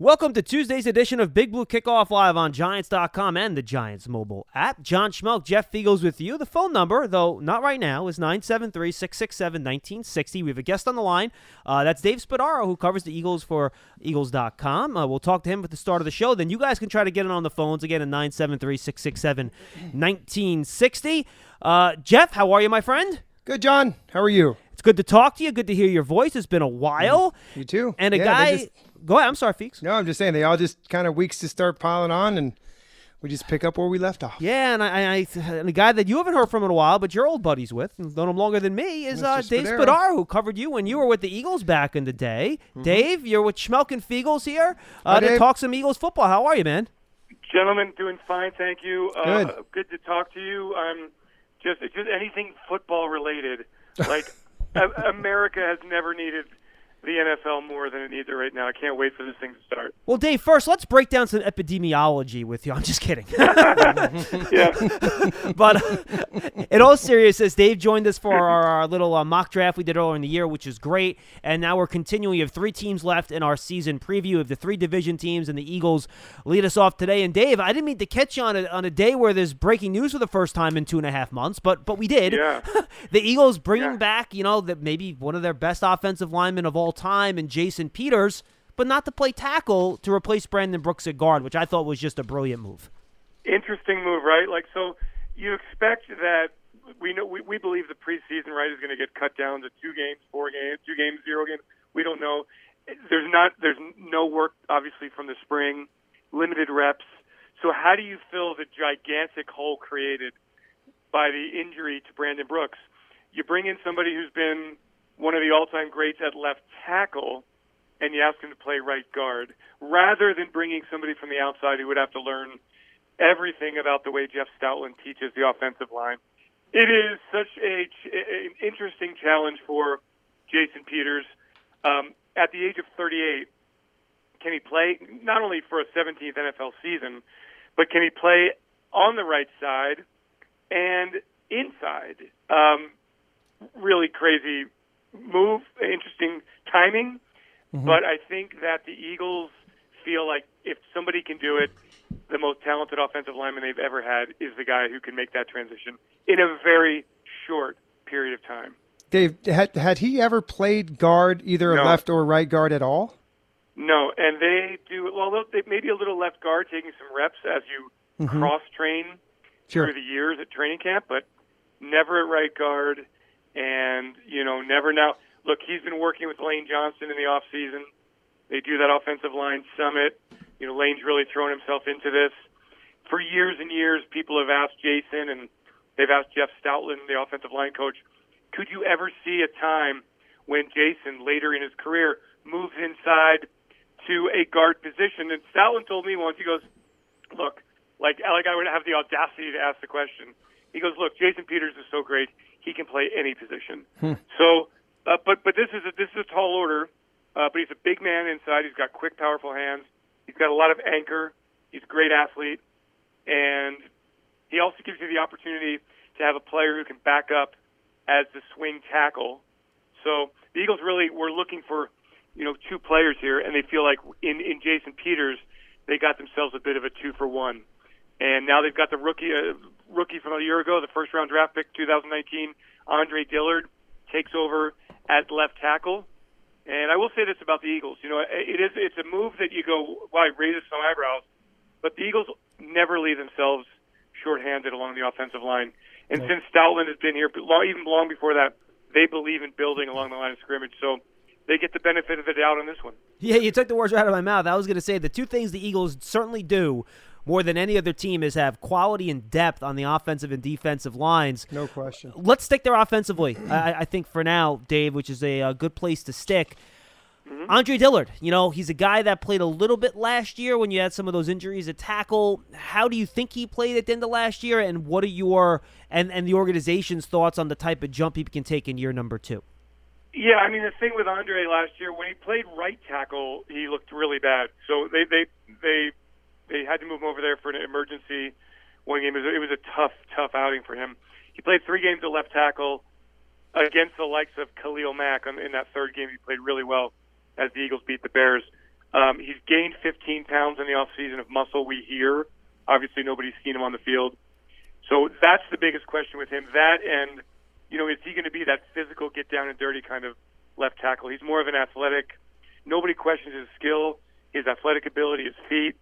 Welcome to Tuesday's edition of Big Blue Kickoff Live on Giants.com and the Giants mobile app. John Schmeelk, Jeff Feagles with you. The phone number, though not right now, is 973 667 1960. We have a guest on the line. Uh, that's Dave Spadaro, who covers the Eagles for Eagles.com. Uh, we'll talk to him at the start of the show. Then you guys can try to get in on the phones again at 973 667 1960. Uh, Jeff, how are you, my friend? Good, John. How are you? It's good to talk to you. Good to hear your voice. It's been a while. You too. And a Yeah, guy. just- Go ahead. I'm sorry, Feeks. no, I'm just saying they all just kind of weeks to start piling on, and we just pick up where we left off. Yeah, and I, I, and a guy that you haven't heard from in a while, but you're old buddies with, known him longer than me, is uh, Mr. Dave Spadaro. Spadar, who covered you when you were with the Eagles back in the day. Dave, you're with Schmeelk and Feagles here uh, Hi, to talk some Eagles football. How are you, man? Gentlemen, doing fine, thank you. Uh, Good. Good to talk to you. Um, just just anything football related. Like America has never needed the NFL more than it needs it right now. I can't wait for this thing to start. Well, Dave, first let's break down some epidemiology with you. I'm just kidding. Yeah, but uh, in all seriousness, Dave joined us for our, our little uh, mock draft we did earlier in the year, which is great. And now we're continuing. We have three teams left in our season preview of the three division teams, and the Eagles lead us off today. And Dave, I didn't mean to catch you on a, on a day where there's breaking news for the first time in two and a half months, but but we did. Yeah. the Eagles bringing Yeah. back, you know, that maybe one of their best offensive linemen of all time, and Jason Peters. But not to play tackle to replace Brandon Brooks at guard, which I thought was just a brilliant move. interesting move, right? Like, so you expect that we know we, we believe the preseason right is going to get cut down to two games, four games, two games, zero games. We don't know. There's not. There's no work, obviously, from the spring. Limited reps. So how do you fill the gigantic hole created by the injury to Brandon Brooks? You bring in somebody who's been one of the all-time greats at left tackle, and you ask him to play right guard, rather than bringing somebody from the outside who would have to learn everything about the way Jeff Stoutland teaches the offensive line. It is such a, an interesting challenge for Jason Peters. Um, at the age of 38, can he play not only for a 17th NFL season, but can he play on the right side and inside? Um, really crazy move, interesting timing. Mm-hmm. But I think that the Eagles feel like if somebody can do it, the most talented offensive lineman they've ever had is the guy who can make that transition in a very short period of time. Dave, had had he ever played guard, either No. a left or right guard at all? No, and they do well. they'll- maybe a little left guard, taking some reps as you mm-hmm. cross train Sure. through the years at training camp, but never at right guard, and you know, never now. Look, he's been working with Lane Johnson in the off season. They do that offensive line summit. You know, Lane's really thrown himself into this. For years and years, people have asked Jason and they've asked Jeff Stoutland, the offensive line coach, could you ever see a time when Jason, later in his career, moves inside to a guard position? And Stoutland told me once, he goes, look, like like I would have the audacity to ask the question. He goes, look, Jason Peters is so great, he can play any position. So, uh, but but this is a, this is a tall order. Uh, but he's a big man inside. He's got quick, powerful hands. He's got a lot of anchor. He's a great athlete, and he also gives you the opportunity to have a player who can back up as the swing tackle. So the Eagles really were looking for, you know, two players here, and they feel like in in Jason Peters, they got themselves a bit of a two for one. And now they've got the rookie uh, rookie from a year ago, the first round draft pick, 2019, Andre Dillard, takes over at left tackle. And I will say this about the Eagles, you know, it is it's a move that you go, wow, it raises some eyebrows, but the Eagles never leave themselves shorthanded along the offensive line. And since Stoutland has been here, long, even long before that, they believe in building along the line of scrimmage. So they get the benefit of the doubt on this one. Yeah, you took the words right out of my mouth. I was going to say the two things the Eagles certainly do more than any other team is have quality and depth on the offensive and defensive lines. No question. Let's stick there offensively. I, I think for now, Dave, which is a, uh good place to stick. Andre Dillard, you know, he's a guy that played a little bit last year when you had some of those injuries at tackle. How do you think he played at the end of last year, and what are your and, and the organization's thoughts on the type of jump he can take in year number two? Yeah, I mean the thing with Andre last year when he played right tackle, he looked really bad. So they they they they had to move him over there for an emergency one game. It was, it was a tough tough outing for him. He played three games at left tackle against the likes of Khalil Mack in that third game. He played really well as the Eagles beat the Bears. Um, he's gained 15 pounds in the off season of muscle. We hear. Obviously, nobody's seen him on the field, so that's the biggest question with him. That and you know, is he going to be that physical, get down and dirty kind of left tackle? He's more of an athletic. Nobody questions his skill, his athletic ability, his feet,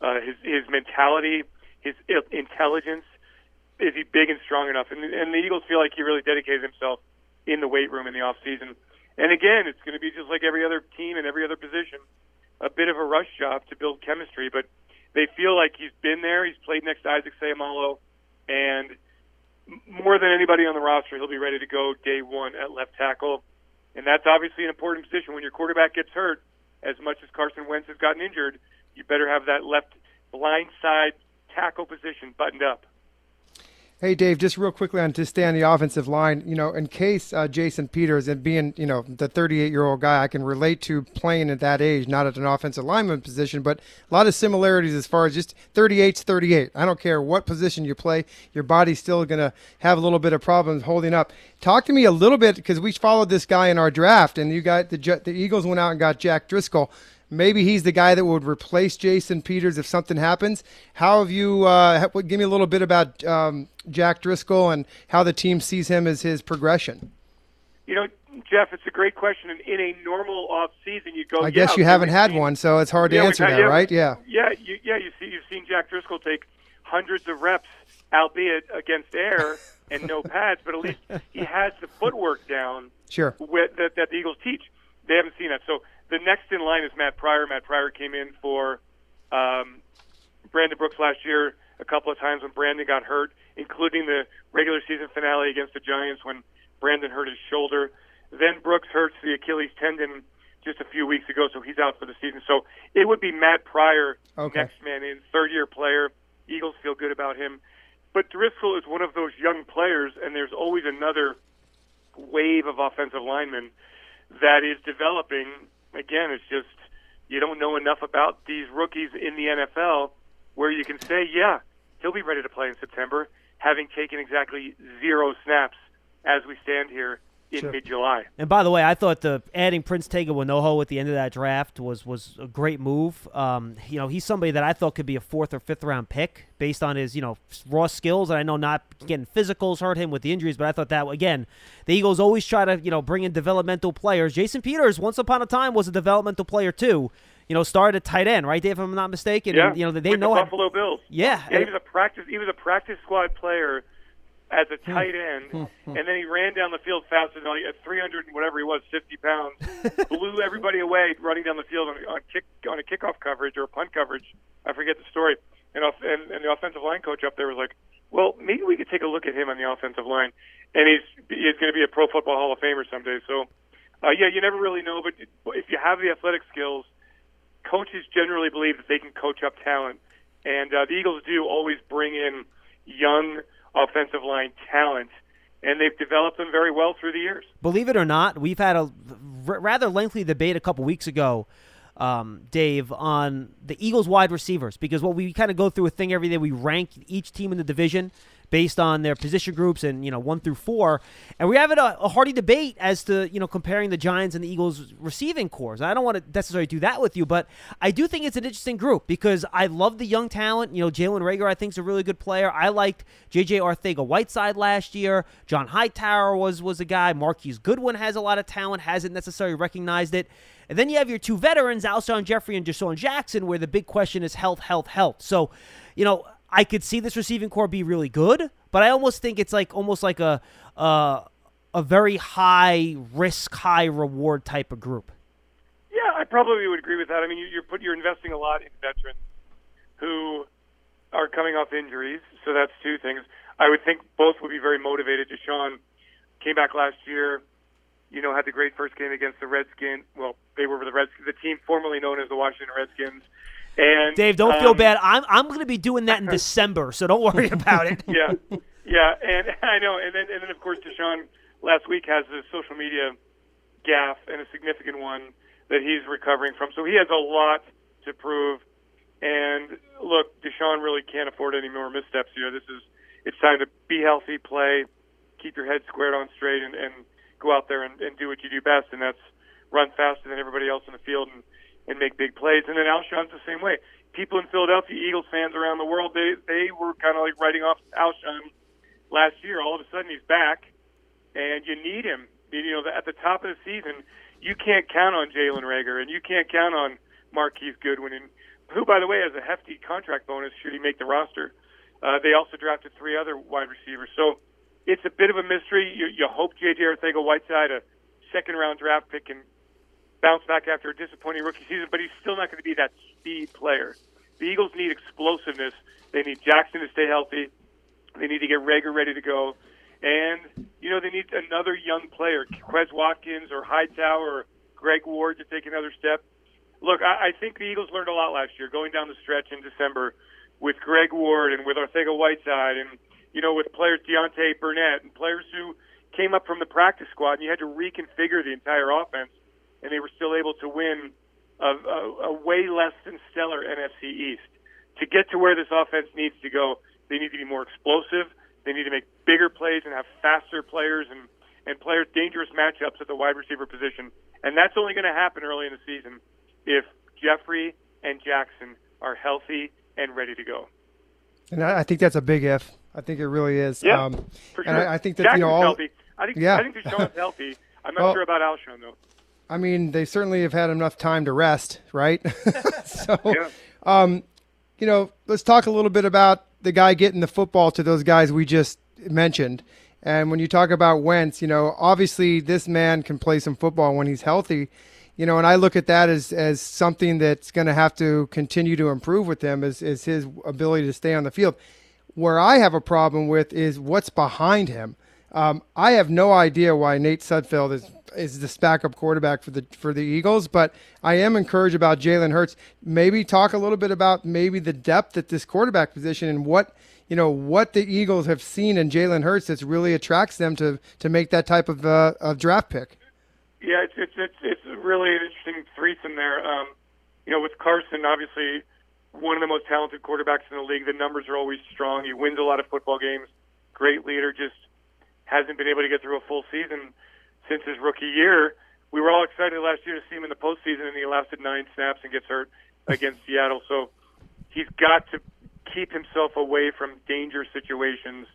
uh, his his mentality, his intelligence. Is he big and strong enough? And, and the Eagles feel like he really dedicated himself in the weight room in the off season. And again, it's going to be just like every other team in every other position, a bit of a rush job to build chemistry. But they feel like he's been there. He's played next to Isaac Seumalo, and more than anybody on the roster, he'll be ready to go day one at left tackle. And that's obviously an important position. When your quarterback gets hurt, as much as Carson Wentz has gotten injured, you better have that left blind side tackle position buttoned up. Hey, Dave, just real quickly on to stay on the offensive line. You know, in case uh, Jason Peters and being, you know, the 38 year old guy, I can relate to playing at that age, not at an offensive lineman position, but a lot of similarities as far as just 38's 38. I don't care what position you play, your body's still going to have a little bit of problems holding up. Talk to me a little bit because we followed this guy in our draft, and you got the the Eagles went out and got Jack Driscoll maybe he's the guy that would replace Jason Peters if something happens. How have you? Uh, give me a little bit about um, Jack Driscoll and how the team sees him as his progression. You know, Jeff, it's a great question. And in a normal off season, you go. I guess you haven't had seen, one, so it's hard to yeah, answer had, that, right? Yeah. Yeah, you, yeah. You see, you've seen Jack Driscoll take hundreds of reps, albeit against air and no pads, but at least he has the footwork down. Sure. With, that, that the Eagles teach. They haven't seen that, so the next in line is Matt Pryor. Matt Pryor came in for um, Brandon Brooks last year a couple of times when Brandon got hurt, including the regular season finale against the Giants when Brandon hurt his shoulder. Then Brooks hurts the Achilles tendon just a few weeks ago, so he's out for the season. So it would be Matt Pryor, okay. next man in, third year player. Eagles feel good about him. But Driscoll is one of those young players, and there's always another wave of offensive linemen that is developing again, it's just you don't know enough about these rookies in the NFL where you can say, yeah, he'll be ready to play in September, having taken exactly zero snaps as we stand here in sure. mid-July. And by the way, I thought the adding Prince Tega Wanogho at the end of that draft was was a great move. Um, you know, he's somebody that I thought could be a fourth or fifth round pick based on his you know raw skills. And I know not getting physicals hurt him with the injuries, but I thought that again, the Eagles always try to you know bring in developmental players. Jason Peters, once upon a time, was a developmental player too. You know, started at tight end, right, Dave? If I'm not mistaken. Yeah. And, you know, they with know the Buffalo Bills. Yeah. yeah. He was a practice. He was a practice squad player as a hmm. tight end, hmm. Hmm. and then he ran down the field faster than at 300 and whatever he was, 50 pounds, blew everybody away running down the field on, on kick on a kickoff coverage or a punt coverage. I forget the story. And, and and the offensive line coach up there was like, "Well, maybe we could take a look at him on the offensive line." And he's he's going to be a Pro Football Hall of Famer someday. So, uh, yeah, you never really know, but if you have the athletic skills, coaches generally believe that they can coach up talent, and uh, the Eagles do always bring in young offensive line talent, and they've developed them very well through the years. Believe it or not, we've had a rather lengthy debate a couple weeks ago. Um, Dave, on the Eagles wide receivers, because what we kind of go through a thing every day. We rank each team in the division based on their position groups and you know one through four, and we're having a, a hearty debate as to you know comparing the Giants and the Eagles receiving corps. I don't want to necessarily do that with you, but I do think it's an interesting group because I love the young talent. You know, Jalen Reagor I think is a really good player. I liked J.J. Arcega-Whiteside last year. John Hightower was was a guy. Marquise Goodwin has a lot of talent, hasn't necessarily recognized it. And then you have your two veterans, Alshon Jeffery and DeSean Jackson, where the big question is health, health, health. So, you know, I could see this receiving corps be really good, but I almost think it's like almost like a a, a very high risk, high reward type of group. Yeah, I probably would agree with that. I mean, you're put, you're investing a lot in veterans who are coming off injuries, so that's two things. I would think both would be very motivated. DeSean came back last year, you know, had the great first game against the Redskins. Well, they were the Redskins, the team formerly known as the Washington Redskins. And Dave, don't um, feel bad. I'm I'm going to be doing that in December, so don't worry about it. yeah, yeah, and I know, and then and then of course DeSean last week has a social media gaffe and a significant one that he's recovering from. So he has a lot to prove. And look, DeSean really can't afford any more missteps here. This is it's time to be healthy, play, keep your head squared on straight, and, and go out there and, and do what you do best, and that's run faster than everybody else in the field and and make big plays. And then Alshon's the same way. People in Philadelphia, Eagles fans around the world, they they were kind of like writing off Alshon last year. All of a sudden, he's back, and you need him. You know, at the top of the season, you can't count on Jalen Reagor, and you can't count on Marquise Goodwin, and who, by the way, has a hefty contract bonus should he make the roster. Uh, they also drafted three other wide receivers, so it's a bit of a mystery. You, you hope J.J. Arcega-Whiteside, a second-round draft pick, can bounce back after a disappointing rookie season, but he's still not going to be that speed player. The Eagles need explosiveness. They need Jackson to stay healthy. They need to get Reagor ready to go. And, you know, they need another young player, Quez Watkins or Hightower or Greg Ward to take another step. Look, I, I think the Eagles learned a lot last year going down the stretch in December with Greg Ward and with Arcega-Whiteside and, you know, with players Deontay Burnett and players who came up from the practice squad and you had to reconfigure the entire offense and they were still able to win a, a, a way less than stellar NFC East. To get to where this offense needs to go, they need to be more explosive. They need to make bigger plays and have faster players and, and players dangerous matchups at the wide receiver position. And that's only going to happen early in the season if Jeffery and Jackson are healthy and ready to go. And I think that's a big if. I think it really is. Yeah, um, for and sure. I, I think that Jackson's you know all. healthy. I think Yeah. I think DeSean's healthy. I'm not Well- sure about Alshon though. I mean, they certainly have had enough time to rest, right? so, Yeah. um, you know, let's talk a little bit about the guy getting the football to those guys we just mentioned. And when you talk about Wentz, you know, obviously this man can play some football when he's healthy. You know, and I look at that as, as something that's going to have to continue to improve with him is, is his ability to stay on the field. Where I have a problem with is what's behind him. Um, I have no idea why Nate Sudfeld is is this backup quarterback for the for the Eagles, but I am encouraged about Jalen Hurts. Maybe talk a little bit about maybe the depth at this quarterback position and what you know what the Eagles have seen in Jalen Hurts that's really attracts them to to make that type of uh, of draft pick. Yeah, it's it's it's it's really an interesting threesome there. Um, you know, with Carson, obviously one of the most talented quarterbacks in the league. The numbers are always strong. He wins a lot of football games. Great leader. Just hasn't been able to get through a full season since his rookie year. We were all excited last year to see him in the postseason, and he lasted nine snaps and gets hurt against Seattle. So he's got to keep himself away from danger situations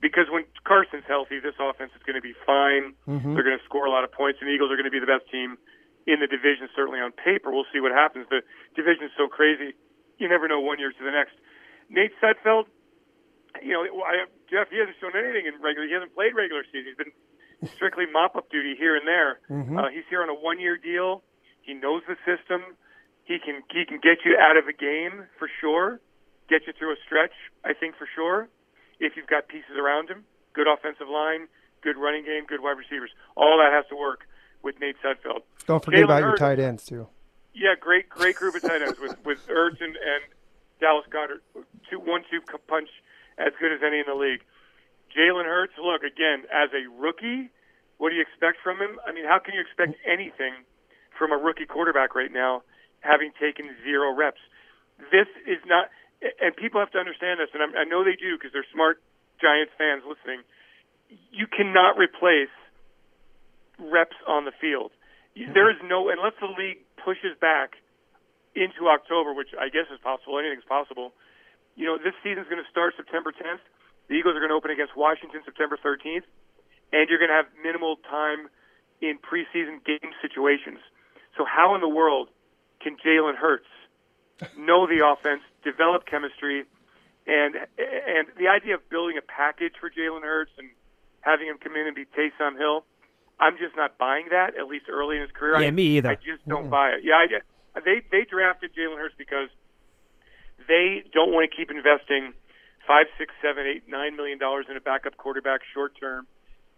because when Carson's healthy, this offense is going to be fine. Mm-hmm. They're going to score a lot of points, and the Eagles are going to be the best team in the division, certainly on paper. We'll see what happens. The division is so crazy. You never know one year to the next. Nate Sudfeld, you know, I, Jeff, he hasn't shown anything in regular. He hasn't played regular season. He's been strictly mop-up duty here and there. Uh, he's here on a one-year deal. He knows the system. He can he can get you out of a game for sure. Get you through a stretch, I think for sure. If you've got pieces around him, good offensive line, good running game, good wide receivers, all that has to work with Nate Sudfeld. Don't forget Jalen about your tight ends too. Yeah, great, great group of tight ends with with Ertz and, and Dallas Goedert, two one-two punch as good as any in the league. Jalen Hurts, look again as a rookie. What do you expect from him? I mean, how can you expect anything from a rookie quarterback right now, having taken zero reps? This is not, and people have to understand this, and I, know they do because they're smart Giants fans listening. You cannot replace reps on the field. There is no, unless the league pushes back into October, which I guess is possible. Anything's possible. You know, this season's going to start September 10th. The Eagles are going to open against Washington September 13th, and you're going to have minimal time in preseason game situations. So, how in the world can Jalen Hurts know the offense, develop chemistry, and and the idea of building a package for Jalen Hurts and having him come in and be Taysom Hill, I'm just not buying that. At least early in his career, Yeah, I, me either. I just don't buy it. Yeah, I, they they drafted Jalen Hurts because they don't want to keep investing five, six, seven, eight, nine million dollars in a backup quarterback short term.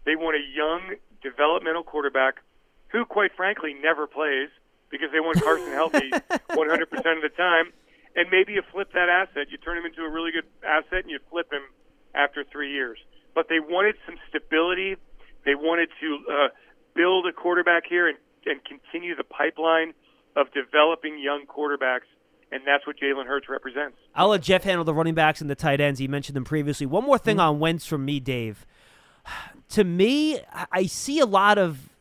They want a young developmental quarterback who, quite frankly, never plays because they want Carson healthy 100% of the time. And maybe you flip that asset, you turn him into a really good asset, and you flip him after three years. But they wanted some stability. They wanted to uh, build a quarterback here and, and continue the pipeline of developing young quarterbacks, and that's what Jalen Hurts represents. I'll let Jeff handle the running backs and the tight ends. He mentioned them previously. One more thing mm-hmm. on Wentz from me, Dave. To me, I- I see a lot of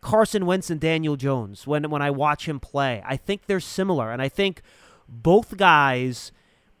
Carson Wentz and Daniel Jones when when I watch him play. I think they're similar, and I think both guys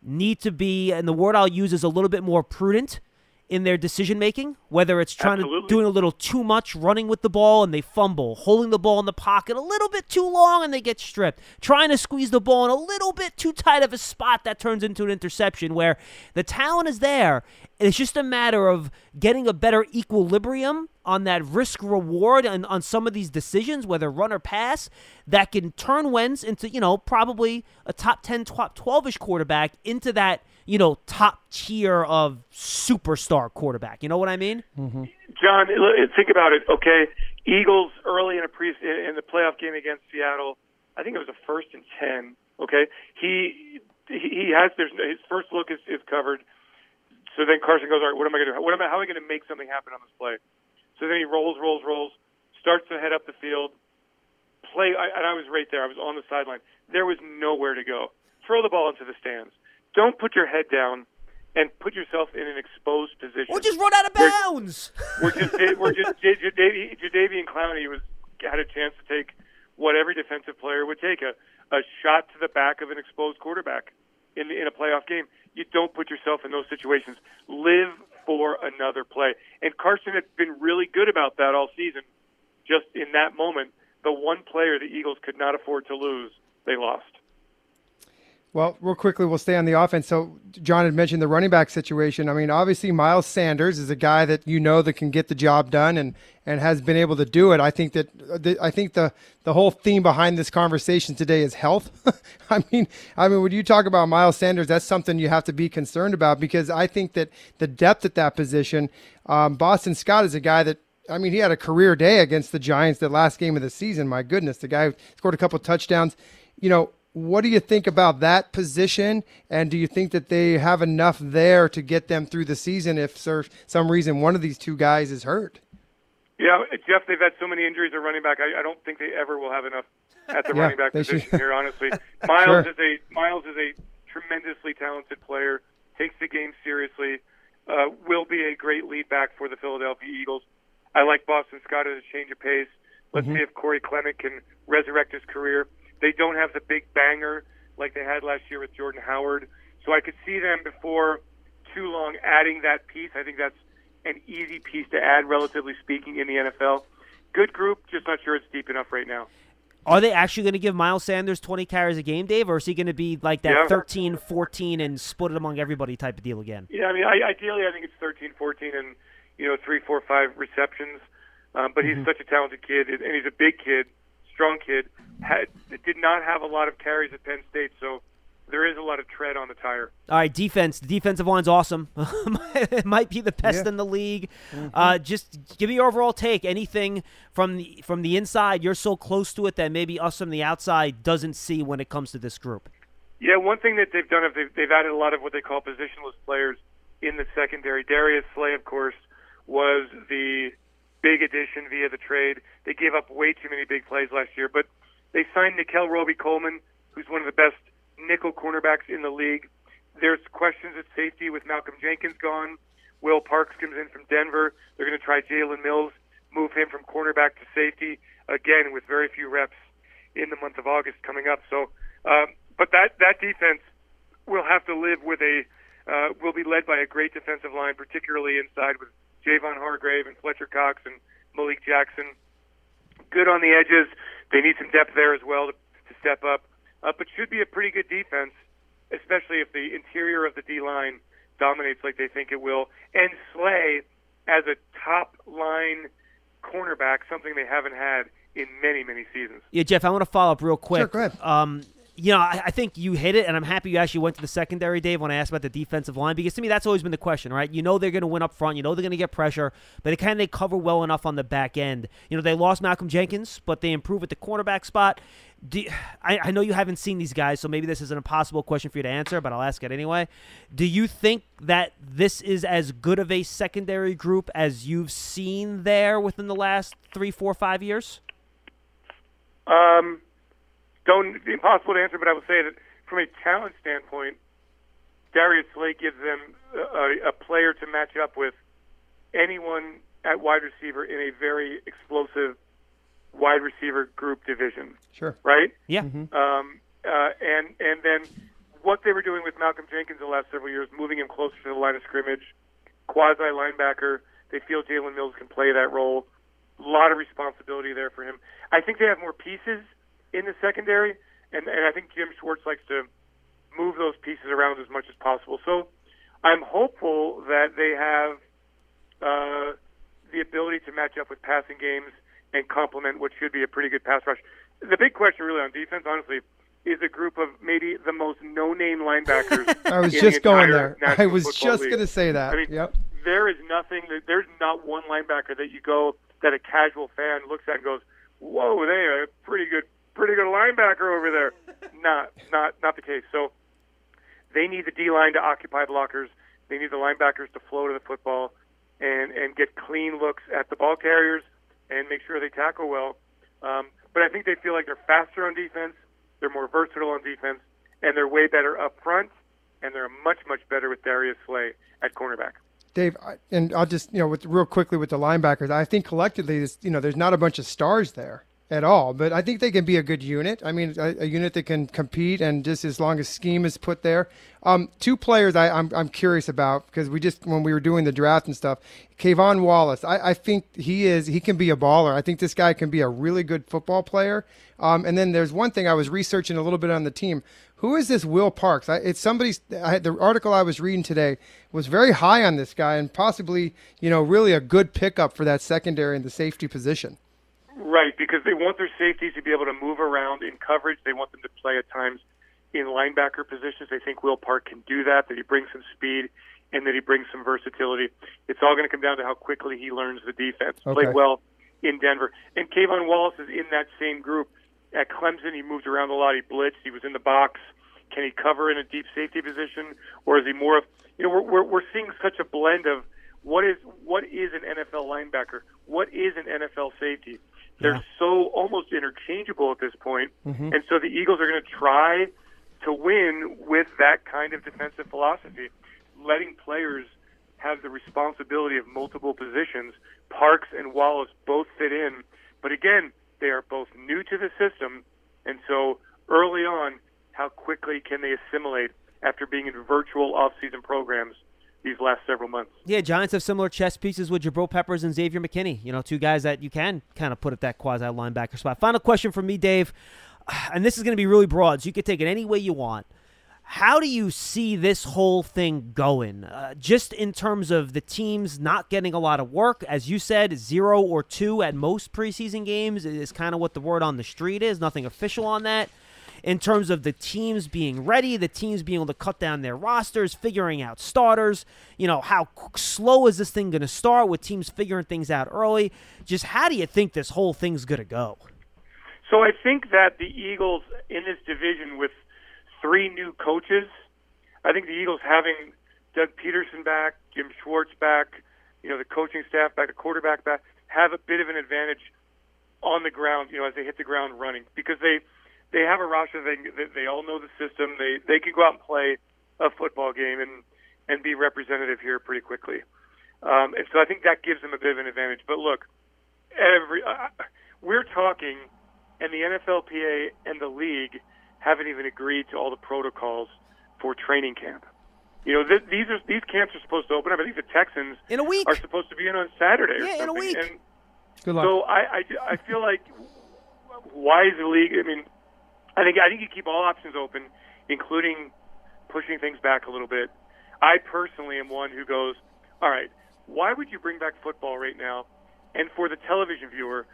need to be, and the word I'll use is a little bit more prudent in their decision making, whether it's trying Absolutely. to doing a little too much running with the ball and they fumble, holding the ball in the pocket a little bit too long and they get stripped, trying to squeeze the ball in a little bit too tight of a spot that turns into an interception where the talent is there. It's just a matter of getting a better equilibrium on that risk reward and on some of these decisions, whether run or pass, that can turn Wentz into, you know, probably a top 10, 12 ish quarterback into that you know, top tier of superstar quarterback. You know what I mean? Mm-hmm. John, think about it. Okay, Eagles early in a pre in the playoff game against Seattle. I think it was a first and ten. Okay, he he has there's his first look is, is covered. So then Carson goes, all right, what am I going to do? What am I? How am I going to make something happen on this play? So then he rolls, rolls, rolls, starts to head up the field. Play, I, and I was right there. I was on the sideline. There was nowhere to go. Throw the ball into the stands don't put your head down and put yourself in an exposed position. Or just run out of bounds. We're, we're just we're just Jadeveon Clowney was had a chance to take what every defensive player would take a a shot to the back of an exposed quarterback in in a playoff game. You don't put yourself in those situations. Live for another play. And Carson had been really good about that all season. Just in that moment, the one player the Eagles could not afford to lose, they lost. Well, real quickly, we'll stay on the offense. So, John had mentioned the running back situation. I mean, obviously, Miles Sanders is a guy that you know that can get the job done and, and has been able to do it. I think that the, I think the the whole theme behind this conversation today is health. I mean, I mean, when you talk about Miles Sanders, that's something you have to be concerned about because I think that the depth at that position, um, Boston Scott is a guy that I mean, he had a career day against the Giants the last game of the season. My goodness, the guy scored a couple touchdowns. You know, what do you think about that position? And do you think that they have enough there to get them through the season if for some reason one of these two guys is hurt? Yeah, Jeff, they've had so many injuries at running back. I, I don't think they ever will have enough at the yeah, running back position should. here. Honestly, Miles sure. is a Miles is a tremendously talented player. Takes the game seriously. Uh, will be a great lead back for the Philadelphia Eagles. I like Boston Scott as a change of pace. Let's mm-hmm. see if Corey Clement can resurrect his career. They don't have the big banger like they had last year with Jordan Howard. So I could see them before too long adding that piece. I think that's an easy piece to add, relatively speaking, in the NFL. Good group, just not sure it's deep enough right now. Are they actually going to give Miles Sanders 20 carries a game, Dave, or is he going to be like that yeah. 13, 14, and split it among everybody type of deal again? Yeah, I mean, I, ideally, I think it's 13, 14, and you know, three, four, five receptions. Um, but he's mm-hmm. such a talented kid, and he's a big kid, strong kid had did not have a lot of carries at Penn State, so there is a lot of tread on the tire. All right, defense. The defensive line's awesome. it might be the best yeah. in the league. Mm-hmm. Uh, just give me your overall take. Anything from the from the inside? You're so close to it that maybe us from the outside doesn't see when it comes to this group. Yeah, one thing that they've done is they've, they've added a lot of what they call positionless players in the secondary. Darius Slay, of course, was the big addition via the trade. They gave up way too many big plays last year, but they signed Nickell Robey-Coleman, who's one of the best nickel cornerbacks in the league. There's questions at safety with Malcolm Jenkins gone. Will Parks comes in from Denver. They're going to try Jalen Mills, move him from cornerback to safety again with very few reps in the month of August coming up. So, um, but that that defense will have to live with a uh, will be led by a great defensive line, particularly inside with Javon Hargrave and Fletcher Cox and Malik Jackson. Good on the edges. They need some depth there as well to, to step up, uh, but should be a pretty good defense, especially if the interior of the D line dominates like they think it will. And Slay as a top line cornerback, something they haven't had in many, many seasons. Yeah, Jeff, I want to follow up real quick. Sure, go ahead. Um, you know, I, I, think you hit it, and I'm happy you actually went to the secondary, Dave, when I asked about the defensive line, because to me, that's always been the question, right? You know they're going to win up front, you know they're going to get pressure, but can they cover well enough on the back end? You know, they lost Malcolm Jenkins, but they improved at the cornerback spot. Do, I, I know you haven't seen these guys, so maybe this is an impossible question for you to answer, but I'll ask it anyway. Do you think that this is as good of a secondary group as you've seen there within the last three, four, five years? Um, don't impossible to answer, but I will say that from a talent standpoint, Darius Slay gives them a, a player to match up with anyone at wide receiver in a very explosive wide receiver group division. Sure. Right. Yeah. Um, uh, and and then what they were doing with Malcolm Jenkins the last several years, moving him closer to the line of scrimmage, quasi linebacker. They feel Jalen Mills can play that role. A lot of responsibility there for him. I think they have more pieces in the secondary, and, and I think Jim Schwartz likes to move those pieces around as much as possible. So I'm hopeful that they have uh, the ability to match up with passing games and complement what should be a pretty good pass rush. The big question, really, on defense, honestly, is a group of maybe the most no-name linebackers. I was just the going there. I was just going to say that. I mean, yep. there is nothing. There's not one linebacker that you go that a casual fan looks at and goes, "Whoa, they are a pretty good, pretty good linebacker over there." not, not, not the case. So they need the D line to occupy blockers. They need the linebackers to flow to the football and and get clean looks at the ball carriers and make sure they tackle well. Um, but I think they feel like they're faster on defense. They're more versatile on defense, and they're way better up front. And they're much, much better with Darius Slay at cornerback. Dave, and I'll just you know, with real quickly with the linebackers, I think collectively, this, you know, there's not a bunch of stars there at all, but I think they can be a good unit. I mean, a, a unit that can compete, and just as long as scheme is put there. Um, two players I, I'm I'm curious about because we just when we were doing the draft and stuff, K'Von Wallace. I, I think he is he can be a baller. I think this guy can be a really good football player. Um, and then there's one thing I was researching a little bit on the team. Who is this Will Parks? I, it's somebody's. I, the article I was reading today was very high on this guy, and possibly, you know, really a good pickup for that secondary and the safety position. Right, because they want their safeties to be able to move around in coverage. They want them to play at times in linebacker positions. They think Will Park can do that, that he brings some speed and that he brings some versatility. It's all going to come down to how quickly he learns the defense. Okay. Played well in Denver. And K'Von Wallace is in that same group. At Clemson, he moved around a lot. He blitzed. He was in the box. Can he cover in a deep safety position, or is he more of you know we're we're, we're seeing such a blend of what is what is an NFL linebacker, what is an NFL safety. They're Yeah. so almost interchangeable at this point. Mm-hmm. and so the Eagles are going to try to win with that kind of defensive philosophy, letting players have the responsibility of multiple positions. Parks and Wallace both fit in, but again, they are both new to the system, and so early on, how quickly can they assimilate after being in virtual off-season programs these last several months? Yeah, Giants have similar chess pieces with Jabril Peppers and Xavier McKinney. You know, two guys that you can kind of put at that quasi linebacker spot. Final question for me, Dave, and this is going to be really broad, so you can take it any way you want. How do you see this whole thing going? Uh, just in terms of the teams not getting a lot of work, as you said, zero or two at most preseason games is kind of what the word on the street is. Nothing official on that in terms of the teams being ready, the teams being able to cut down their rosters, figuring out starters. You know, how slow is this thing going to start with teams figuring things out early? Just how do you think this whole thing's going to go? So I think that the Eagles in this division with three new coaches, I think the Eagles having Doug Pederson back, Jim Schwartz back, you know, the coaching staff back, the quarterback back, have a bit of an advantage on the ground, you know, as they hit the ground running because they they have a roster they they, they all know the system. They they can go out and play a football game and and be representative here pretty quickly. Um, and so I think that gives them a bit of an advantage. But look, every uh, we're talking, and the NFLPA and the league haven't even agreed to all the protocols for training camp. You know, th- these are these camps are supposed to open up. I think the Texans In a week. are supposed to be in on Saturday. Or Yeah, in a week. And Good luck. so I, I, I feel like why is the league? I mean, I think I think you keep all options open, including pushing things back a little bit. I personally am one who goes, all right, why would you bring back football right now, and for the television viewer,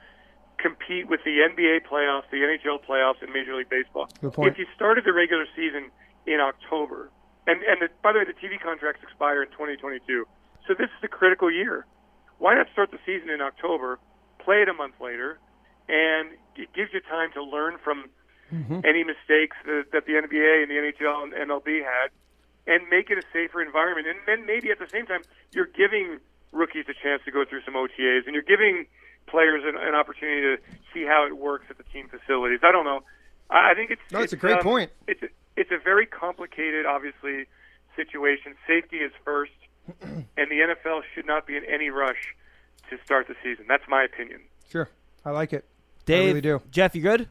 compete with the NBA playoffs, the NHL playoffs, and Major League Baseball? Good point. If you started the regular season in October, and and the, by the way, the TV contracts expire in 2022, so this is a critical year. Why not start the season in October, play it a month later, and it gives you time to learn from any mistakes that, that the NBA and the NHL and MLB had, and make it a safer environment. And then maybe at the same time, you're giving rookies a chance to go through some OTAs, and you're giving players an, an opportunity to see how it works at the team facilities. I don't know. I I think it's No, it's a great um, point. It's a, it's a very complicated, obviously, situation. Safety is first, and the NFL should not be in any rush to start the season. That's my opinion. Sure. I like it. Dave, I really do. Jeff, you good?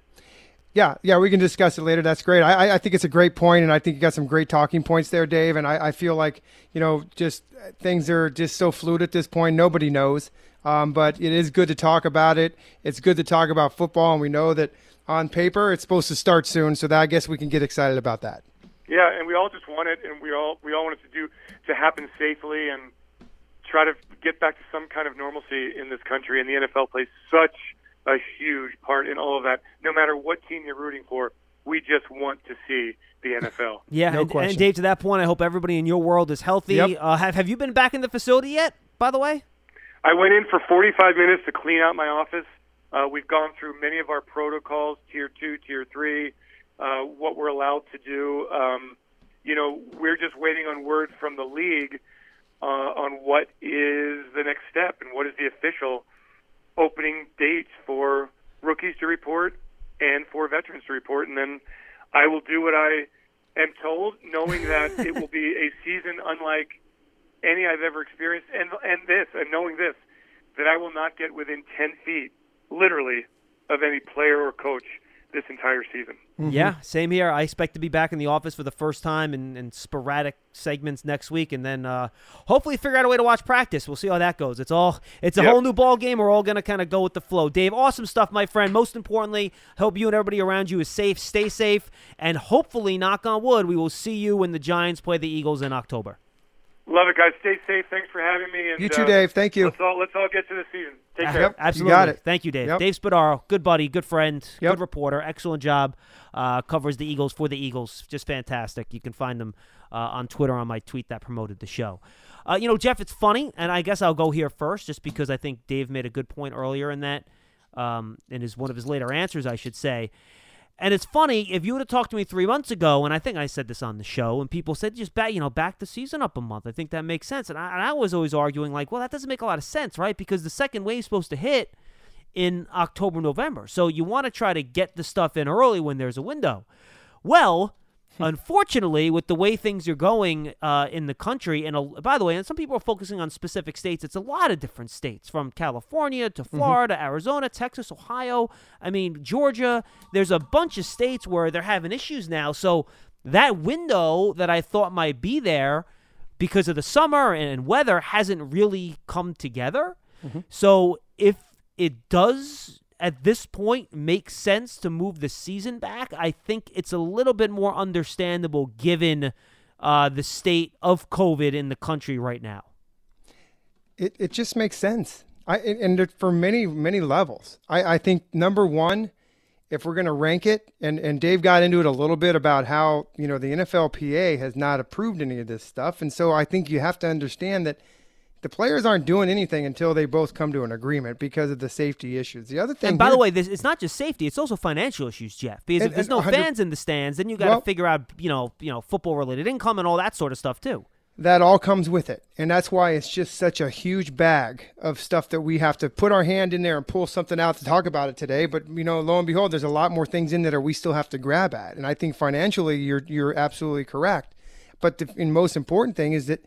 Yeah, yeah, we can discuss it later. That's great. I, I think it's a great point, and I think you got some great talking points there, Dave. And I, I feel like you know, just things are just so fluid at this point. Nobody knows, um, but it is good to talk about it. It's good to talk about football, and we know that on paper it's supposed to start soon. So that I guess we can get excited about that. Yeah, and we all just want it, and we all we all want it to do to happen safely and try to get back to some kind of normalcy in this country. And the NFL plays such a huge part in all of that. No matter what team you're rooting for, we just want to see the NFL. Yeah, No and, question. and Dave, to that point, I hope everybody in your world is healthy. Yep. Uh, have Have you been back in the facility yet? By the way, I went in for 45 minutes to clean out my office. Uh, we've gone through many of our protocols, tier two, tier three, uh, what we're allowed to do. Um, you know, we're just waiting on word from the league uh, on what is the next step and what is the official opening dates for rookies to report and for veterans to report. And then I will do what I am told, knowing that it will be a season unlike any I've ever experienced, and and this, and knowing this, that I will not get within ten feet, literally, of any player or coach this entire season. yeah, same here. I expect to be back in the office for the first time in, in sporadic segments next week, and then uh, hopefully figure out a way to watch practice. We'll see how that goes. It's all it's a Yep. whole new ball game. We're all gonna kind of go with the flow. Dave, awesome stuff, my friend. Most importantly, hope you and everybody around you is safe. Stay safe, and hopefully, knock on wood, we will see you when the Giants play the Eagles in October. Love it, guys. Stay safe. Thanks for having me. And, You too, uh, Dave. Thank you. Let's all let's all get to the season. Take care. Yep. you Absolutely. got it. Thank you, Dave. Yep. Dave Spadaro, good buddy, good friend, Yep. good reporter, excellent job. Uh, covers the Eagles for the Eagles. Just fantastic. You can find them uh, on Twitter on my tweet that promoted the show. Uh, you know, Jeff, it's funny, and I guess I'll go here first just because I think Dave made a good point earlier in that, um, in his one of his later answers, I should say. And it's funny if you would have talked to me three months ago, and I think I said this on the show, and people said just back, you know, back the season up a month. I think that makes sense, and I, and I was always arguing like, well, that doesn't make a lot of sense, right? Because the second wave's supposed to hit in October, November, so you want to try to get the stuff in early when there's a window. Well, unfortunately, with the way things are going uh, in the country, and a, by the way, and some people are focusing on specific states. It's a lot of different states, from California to Florida, Arizona, Texas, Ohio. I mean, Georgia. There's a bunch of states where they're having issues now. So that window that I thought might be there because of the summer and weather hasn't really come together. So if it does at this point make sense to move the season back, I think it's a little bit more understandable given uh, the state of COVID in the country right now. It it just makes sense. I and and for many many levels. I I think number one, if we're going to rank it, and and Dave got into it a little bit about how you know the NFLPA has not approved any of this stuff, and so I think you have to understand that. The players aren't doing anything until they both come to an agreement because of the safety issues. The other thing, And by the way, this, it's not just safety; it's also financial issues, Jeff. Because And- if there's no fans in the stands, then you got to Well- figure out, you know, you know, football-related income and all that sort of stuff too. that all comes with it. And that's why it's just such a huge bag of stuff that we have to put our hand in there and pull something out to talk about it today. But you know, lo and behold, there's a lot more things in there we still have to grab at. And I think financially, you're you're absolutely correct. But the and most important thing is that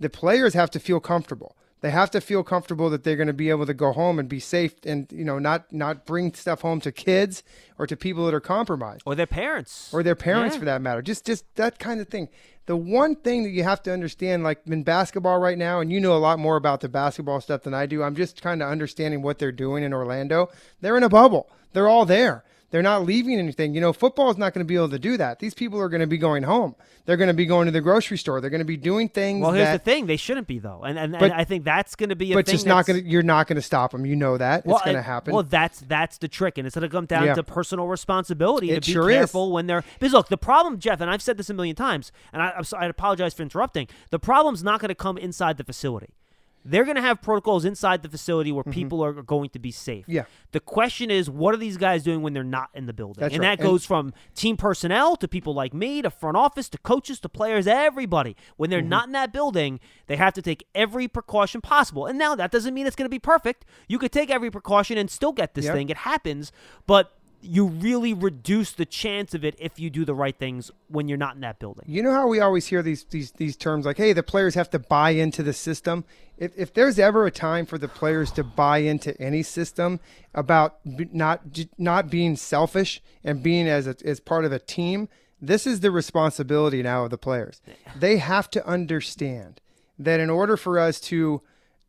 the players have to feel comfortable. They have to feel comfortable that they're going to be able to go home and be safe, and you know, not not bring stuff home to kids or to people that are compromised Or their parents. or their parents Yeah. for that matter. Just just that kind of thing. The one thing that you have to understand, like in basketball right now, and you know a lot more about the basketball stuff than I do. I'm just kind of understanding what they're doing in Orlando. They're in a bubble. They're all there. They're not leaving anything. You know, football is not going to be able to do that. These people are going to be going home. They're going to be going to the grocery store. They're going to be doing things. Well, here's that, the thing: they shouldn't be though, and and, But- and I think that's going to be a But just not going to. You're not going to stop them. You know that Well, it's going to happen. Well, that's that's the trick, and it's going to come down Yeah. to personal responsibility It to be sure is. careful when they're. Because look, the problem, Jeff, and I've said this a million times, and I, I'm sorry, I apologize for interrupting. The problem's not going to come inside the facility. They're going to have protocols inside the facility where people are going to be safe. Mm-hmm. Yeah. The question is, what are these guys doing when they're not in the building? That's and right. that And- goes from team personnel to people like me to front office to coaches to players, everybody. When they're Mm-hmm. not in that building, they have to take every precaution possible. And now that doesn't mean it's going to be perfect. You could take every precaution and still get this Yep. thing. It happens, but you really reduce the chance of it if you do the right things when you're not in that building. You know how we always hear these these these terms like, "Hey, the players have to buy into the system." If if there's ever a time for the players to buy into any system about b- not j- not being selfish and being as a, as part of a team, this is the responsibility now of the players. They have to understand that in order for us to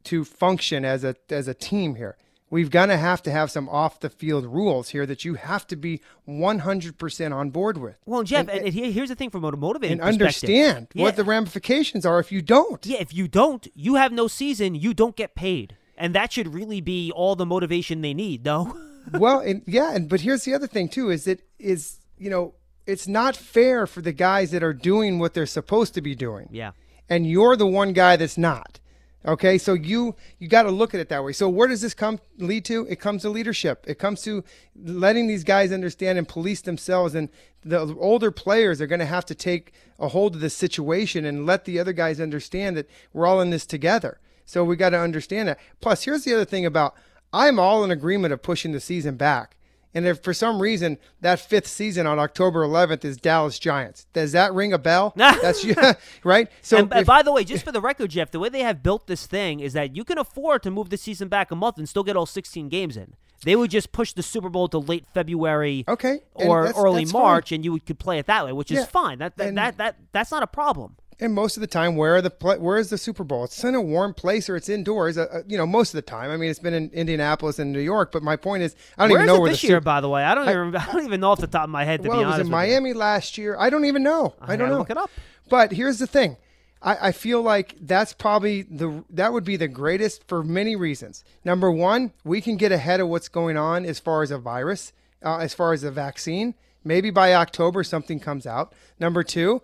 to function as a as a team here, we've gonna have to have some off the field rules here that you have to be 100% on board with. Well, Jeff, and, and here, here's the thing from a motivating And understand Yeah. what the ramifications are if you don't. Yeah, if you don't, you have no season, you don't get paid. And that should really be all the motivation they need, no? well, and yeah, and but here's the other thing too: is it is you know it's not fair for the guys that are doing what they're supposed to be doing, yeah. and you're the one guy that's not. Okay, so you you got to look at it that way. So where does this come lead to? It comes to leadership. It comes to letting these guys understand and police themselves. And the older players are going to have to take a hold of this situation and let the other guys understand that we're all in this together. So we got to understand that. Plus, here's the other thing about I'm all in agreement of pushing the season back. And if for some reason that fifth season on October 11th is Dallas Giants, does that ring a bell? That's right. So and, if- by the way, just for the record, Jeff, the way they have built this thing is that you can afford to move the season back a month and still get all 16 games in. They would just push the Super Bowl to late February Okay, or that's- early that's fine. March, and you could play it that way, which is fine. That that, and- that that that's not a problem. And most of the time, where are the where is the Super Bowl? It's in a warm place or it's indoors. Uh, uh, you know, most of the time. I mean, it's been in Indianapolis and New York. But my point is, I don't Where even know where this year, Super- by the way? I don't even I don't even know off the top of my head to well, be it was in with you. Miami last year. I don't even know. I, don't know. look it up. But here's the thing. I, I feel like that's probably the that would be the greatest for many reasons. Number one, we can get ahead of what's going on as far as a virus, uh, as far as a vaccine. Maybe by October something comes out. Number two,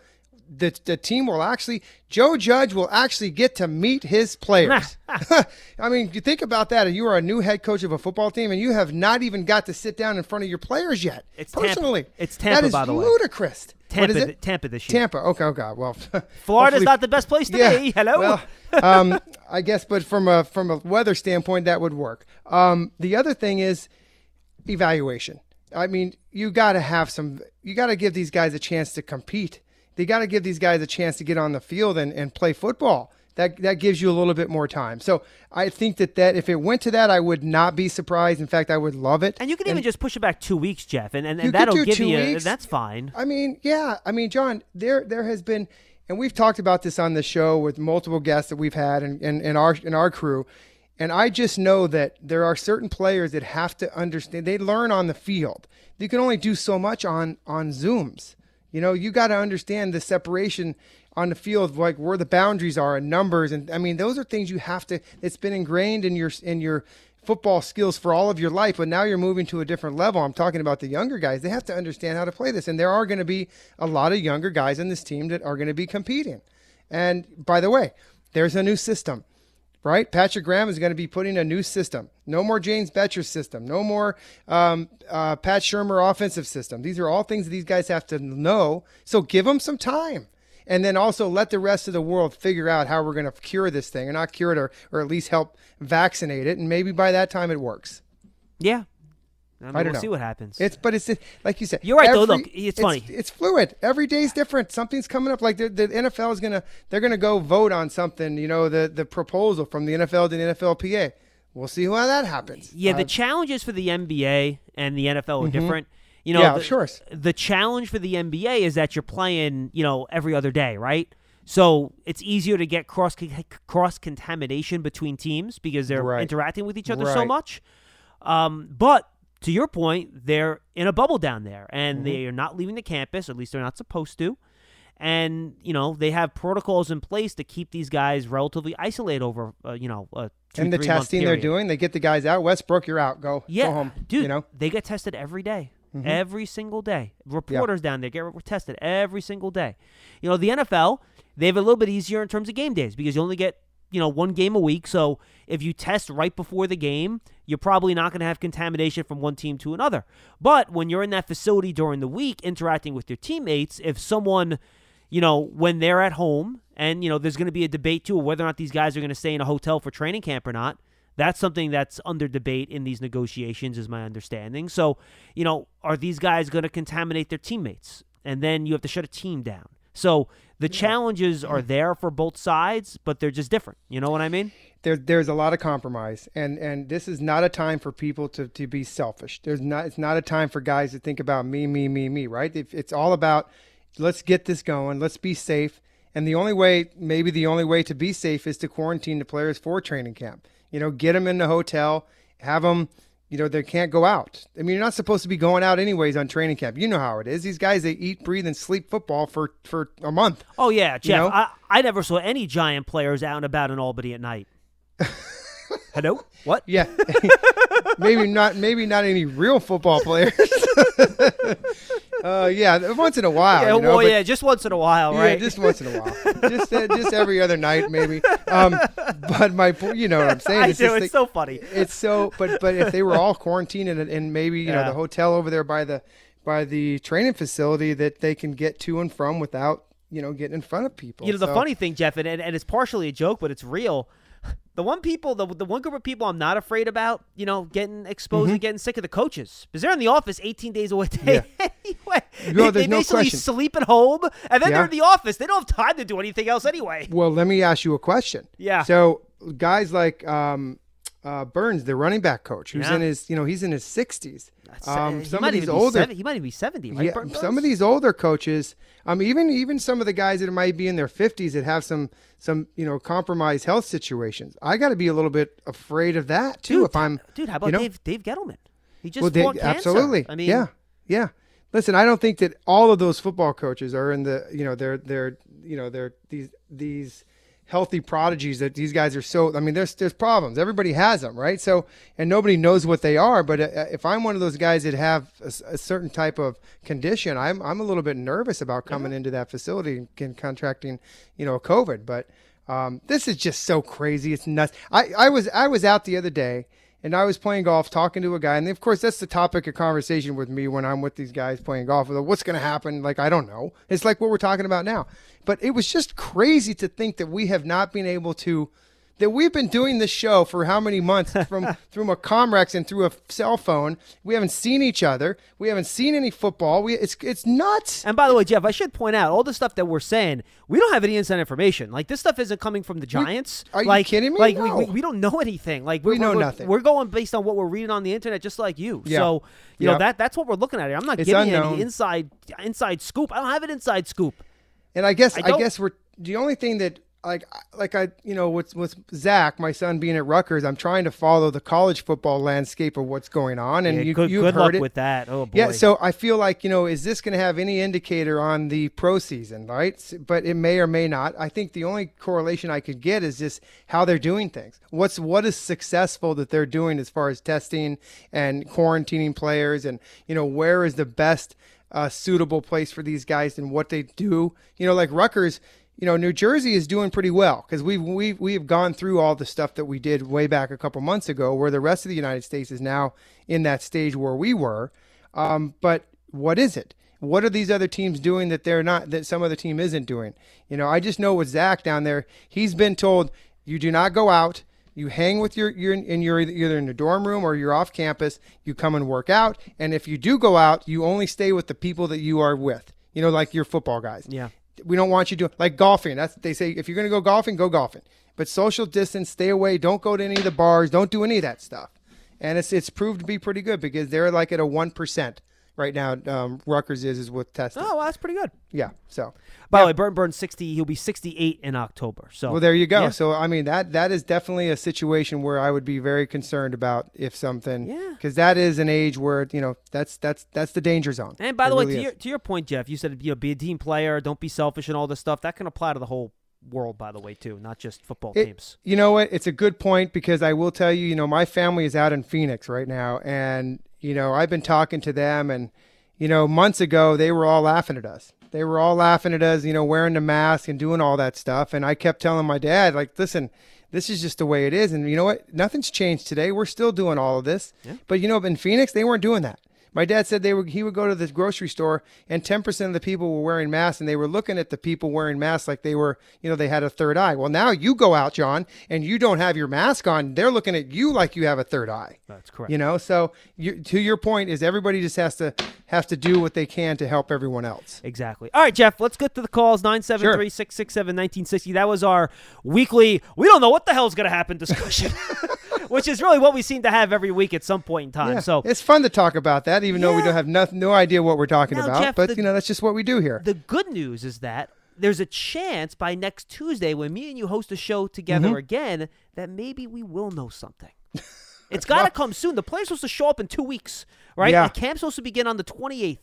the the team will actually Joe Judge will actually get to meet his players. I mean, you think about that. You are a new head coach of a football team, and you have not even got to sit down in front of your players yet. It's Tampa. personally. It's Tampa, That is by the way. ludicrous. Tampa, what is it? Tampa this year. Tampa. Okay. Oh God. Well, Florida's not the best place to yeah. be. Hello. Well, um, I guess, but from a from a weather standpoint, that would work. Um, the other thing is evaluation. I mean, you got to have some. You got to give these guys a chance to compete. They got to give these guys a chance to get on the field and, and play football. That that gives you a little bit more time. So I think that that if it went to that, I would not be surprised. In fact, I would love it. and you can even just push it back two weeks, Jeff, and, and, and that'll give two you. weeks. That's fine. I mean, yeah. I mean, John, there there has been, and we've talked about this on the show with multiple guests that we've had and in, in, our in our crew. And I just know that there are certain players that have to understand. They learn on the field. You can only do so much on on Zooms. You know, you got to understand the separation on the field, like where the boundaries are and numbers. And I mean, those are things you have to. It's been ingrained in your in your football skills for all of your life, but now you're moving to a different level. I'm talking about the younger guys. They have to understand how to play this. And there are going to be a lot of younger guys in this team that are going to be competing. And by the way, there's a new system, right? Patrick Graham is going to be putting a new system. No more James Bettcher system. No more um, uh, Pat Shurmur offensive system. These are all things that these guys have to know. So give them some time and then also let the rest of the world figure out how we're going to cure this thing or not cure it or, or at least help vaccinate it and maybe by that time it works Yeah. I, mean, I don't we'll know. see what happens. it's but it's like you said You're right, though. Look, it's funny. it's fluid every day's different something's coming up like the, the nfl is gonna they're gonna go vote on something you know the the proposal from the nfl to the nflpa we'll see how that happens Yeah, the Uh, challenges for the NBA and the NFL are different. You know, Yeah, the, of course. The challenge for the NBA is that you're playing, you know, every other day, right? So it's easier to get cross cross contamination between teams because they're Right. interacting with each other so much. Um, but to your point, they're in a bubble down there, and Mm-hmm. they are not leaving the campus. At least they're not supposed to. And you know they have protocols in place to keep these guys relatively isolated over, uh, you know, a two, and the testing they're doing they get the guys out westbrook you're out go Yeah, go home dude. you know Mm-hmm. they get tested every day. every single day. Reporters down there get tested every single day. You know, the NFL they have a little bit easier in terms of game days because you only get you know one game a week. So if you test right before the game, you're probably not going to have contamination from one team to another. But when you're in that facility during the week interacting with your teammates, if someone you know, when they're at home, and you know, there's going to be a debate too whether or not these guys are going to stay in a hotel for training camp or not. That's something that's under debate in these negotiations, is my understanding. So, you know, are these guys going to contaminate their teammates? And then you have to shut a team down. So the challenges are mm. there for both sides, but they're just different. You know what I mean? there, there's a lot of compromise, and and this is not a time for people to, to be selfish. There's not it's not a time for guys to think about me, me, me, me. Right? If it's all about let's get this going, let's be safe, and the only way, maybe the only way to be safe, is to quarantine the players for training camp. You know, get them in the hotel, have them. You know, they can't go out. I mean, you're not supposed to be going out anyways on training camp. You know how it is. These guys, they eat, breathe, and sleep football for, for a month. Oh yeah, Jeff. know? I, I never saw any giant players out and about in Albany at night. Hello? What? Yeah, maybe not. Maybe not any real football players. uh, yeah, once in a while. Yeah, you know, well, yeah, just once in a while, yeah, right? just once in a while, just uh, just every other night, maybe. Um, but my, you know what I'm saying? I It's do. It's the- so funny. it's so but but if they were all quarantined and, and maybe you know the hotel over there by the by the training facility that they can get to and from without you know getting in front of people You know, the So- funny thing, Jeff, and, and, and it's partially a joke, but it's real. The one people, the, the one group of people I'm not afraid about, you know, getting exposed Mm-hmm. and getting sick of the coaches because they're in the office 18 days away anyway. No, they, there's they no basically question. sleep at home and then Yeah. they're in the office. They don't have time to do anything else anyway. well let me ask you a question Yeah. so guys like um uh, Burns, the running back coach, who's Yeah. in his, you know, he's in his 60s. Um, some of these older, he might even be 70, right? yeah, some of these older coaches, um, even even some of the guys that might be in their fifties that have some some you know compromised health situations. I got to be a little bit afraid of that too. Dude, if I'm, dude, how about you know, Dave Dave Gettleman? He just well, fought cancer. absolutely, I mean, yeah, yeah. Listen, I don't think that all of those football coaches are in the you know they're they're you know they're these these healthy prodigies that these guys are so i mean there's there's problems. Everybody has them right? So and nobody knows what they are but uh, if i'm one of those guys that have a certain type of condition i'm i'm a little bit nervous about coming into that facility and contracting you know covid but um, this is just so crazy. It's nuts. I i was i was out the other day and I was playing golf, talking to a guy, and of course that's the topic of conversation with me when I'm with these guys playing golf. Like, What's going to happen? Like I don't know. It's like what we're talking about now. But it was just crazy to think that we have not been able to, that we've been doing this show for how many months from through a Comrex and through a cell phone. We haven't seen each other. We haven't seen any football. We it's it's nuts. And by the way, Jeff, I should point out all the stuff that we're saying. We don't have any inside information. Like this stuff isn't coming from the Giants. are you like, kidding me? Like No. we, we, we don't know anything. Like we're, We know we're- nothing. We're going based on what we're reading on the internet, just like you. Yeah. So you know that that's what we're looking at here. I'm not It's giving you unknown. any inside inside scoop. I don't have an inside scoop. And I guess I I, guess we're the only thing that like like I you know with with Zach, my son being at Rutgers, I'm trying to follow the college football landscape of what's going on, and Yeah, you good you've good heard luck it. with that. Oh boy. Yeah, so I feel like you know, is this going to have any indicator on the pro season, right? But it may or may not. I think the only correlation I could get is just how they're doing things. What's what is successful that they're doing as far as testing and quarantining players, and you know, where is the best uh, suitable place for these guys and what they do. You know, like Rutgers. You know, New Jersey is doing pretty well because we've we've we've gone through all the stuff that we did way back a couple months ago, where the rest of the United States is now in that stage where we were. Um, but what is it? What are these other teams doing that they're not that some other team isn't doing? You know, I just know with Zach down there, he's been told you do not go out. You hang with your you're you're either either in the dorm room or you're off campus. You come and work out, and if you do go out, you only stay with the people that you are with. You know, like your football guys. Yeah. We don't want you doing like golfing. That's they say if you're going to go golfing, go golfing. But social distance, stay away. Don't go to any of the bars. Don't do any of that stuff. And it's it's proved to be pretty good because they're like at a one percent right now. Um, Rutgers is is with testing. oh, well, that's pretty good. Yeah. So By the way, Burton Burns 60. He'll be 68 in October. So well, there you go. Yeah. So I mean that that is definitely a situation where I would be very concerned about if something. Yeah. Because that is an age where you know that's that's that's the danger zone. And by It the way, to is. your to your point, Jeff, you said you know be a team player, don't be selfish, and all this stuff. That can apply to the whole world, by the way, too, not just football It- teams. You know what? It's a good point because I will tell you, you know, my family is out in Phoenix right now, and you know, I've been talking to them, and you know, months ago they were all laughing at us. They were all laughing at us, you know, wearing the mask and doing all that stuff. And I kept telling my dad, like, listen, this is just the way it is. And you know what? Nothing's changed today. We're still doing all of this. But you know, in Phoenix, they weren't doing that. My dad said they were he would go to the grocery store and 10% of the people were wearing masks and they were looking at the people wearing masks like they were, you know, they had a third eye. Well, now you go out, John, and you don't have your mask on. They're looking at you like you have a third eye. That's correct. You know, so you, to your point is everybody just has to have to do what they can to help everyone else. Exactly. All right, Jeff, let's get to the calls 973 667 1960. That was our weekly, we don't know what the hell's going to happen discussion, which is really what we seem to have every week at some point in time. Yeah, So it's fun to talk about that, even though we don't have no, no idea what we're talking Now, about. Jeff, but the- you know, that's just what we do here. the good news is that there's a chance by next Tuesday when me and you host a show together Mm-hmm. again that maybe we will know something. It's got to come soon. The player's supposed to show up in two weeks, right? Yeah. The camp's supposed to begin on the 28th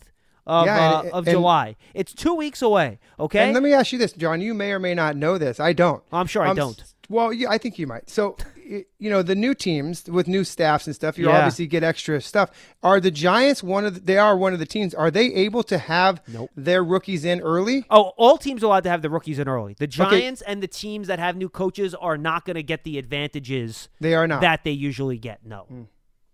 of, Yeah, uh, and- of and- July. It's two weeks away, okay? And let me ask you this, John. You may or may not know this. I don't. I'm sure I don't. Well, yeah, I think you might. So, you know, the new teams with new staffs and stuff, you Yeah. obviously get extra stuff. Are the Giants one of the, they are one of the teams? Are they able to have Nope. their rookies in early? Oh, all teams are allowed to have the rookies in early. The Giants and the teams that have new coaches are not going to get the advantages They are not. that they usually get. No. Hmm.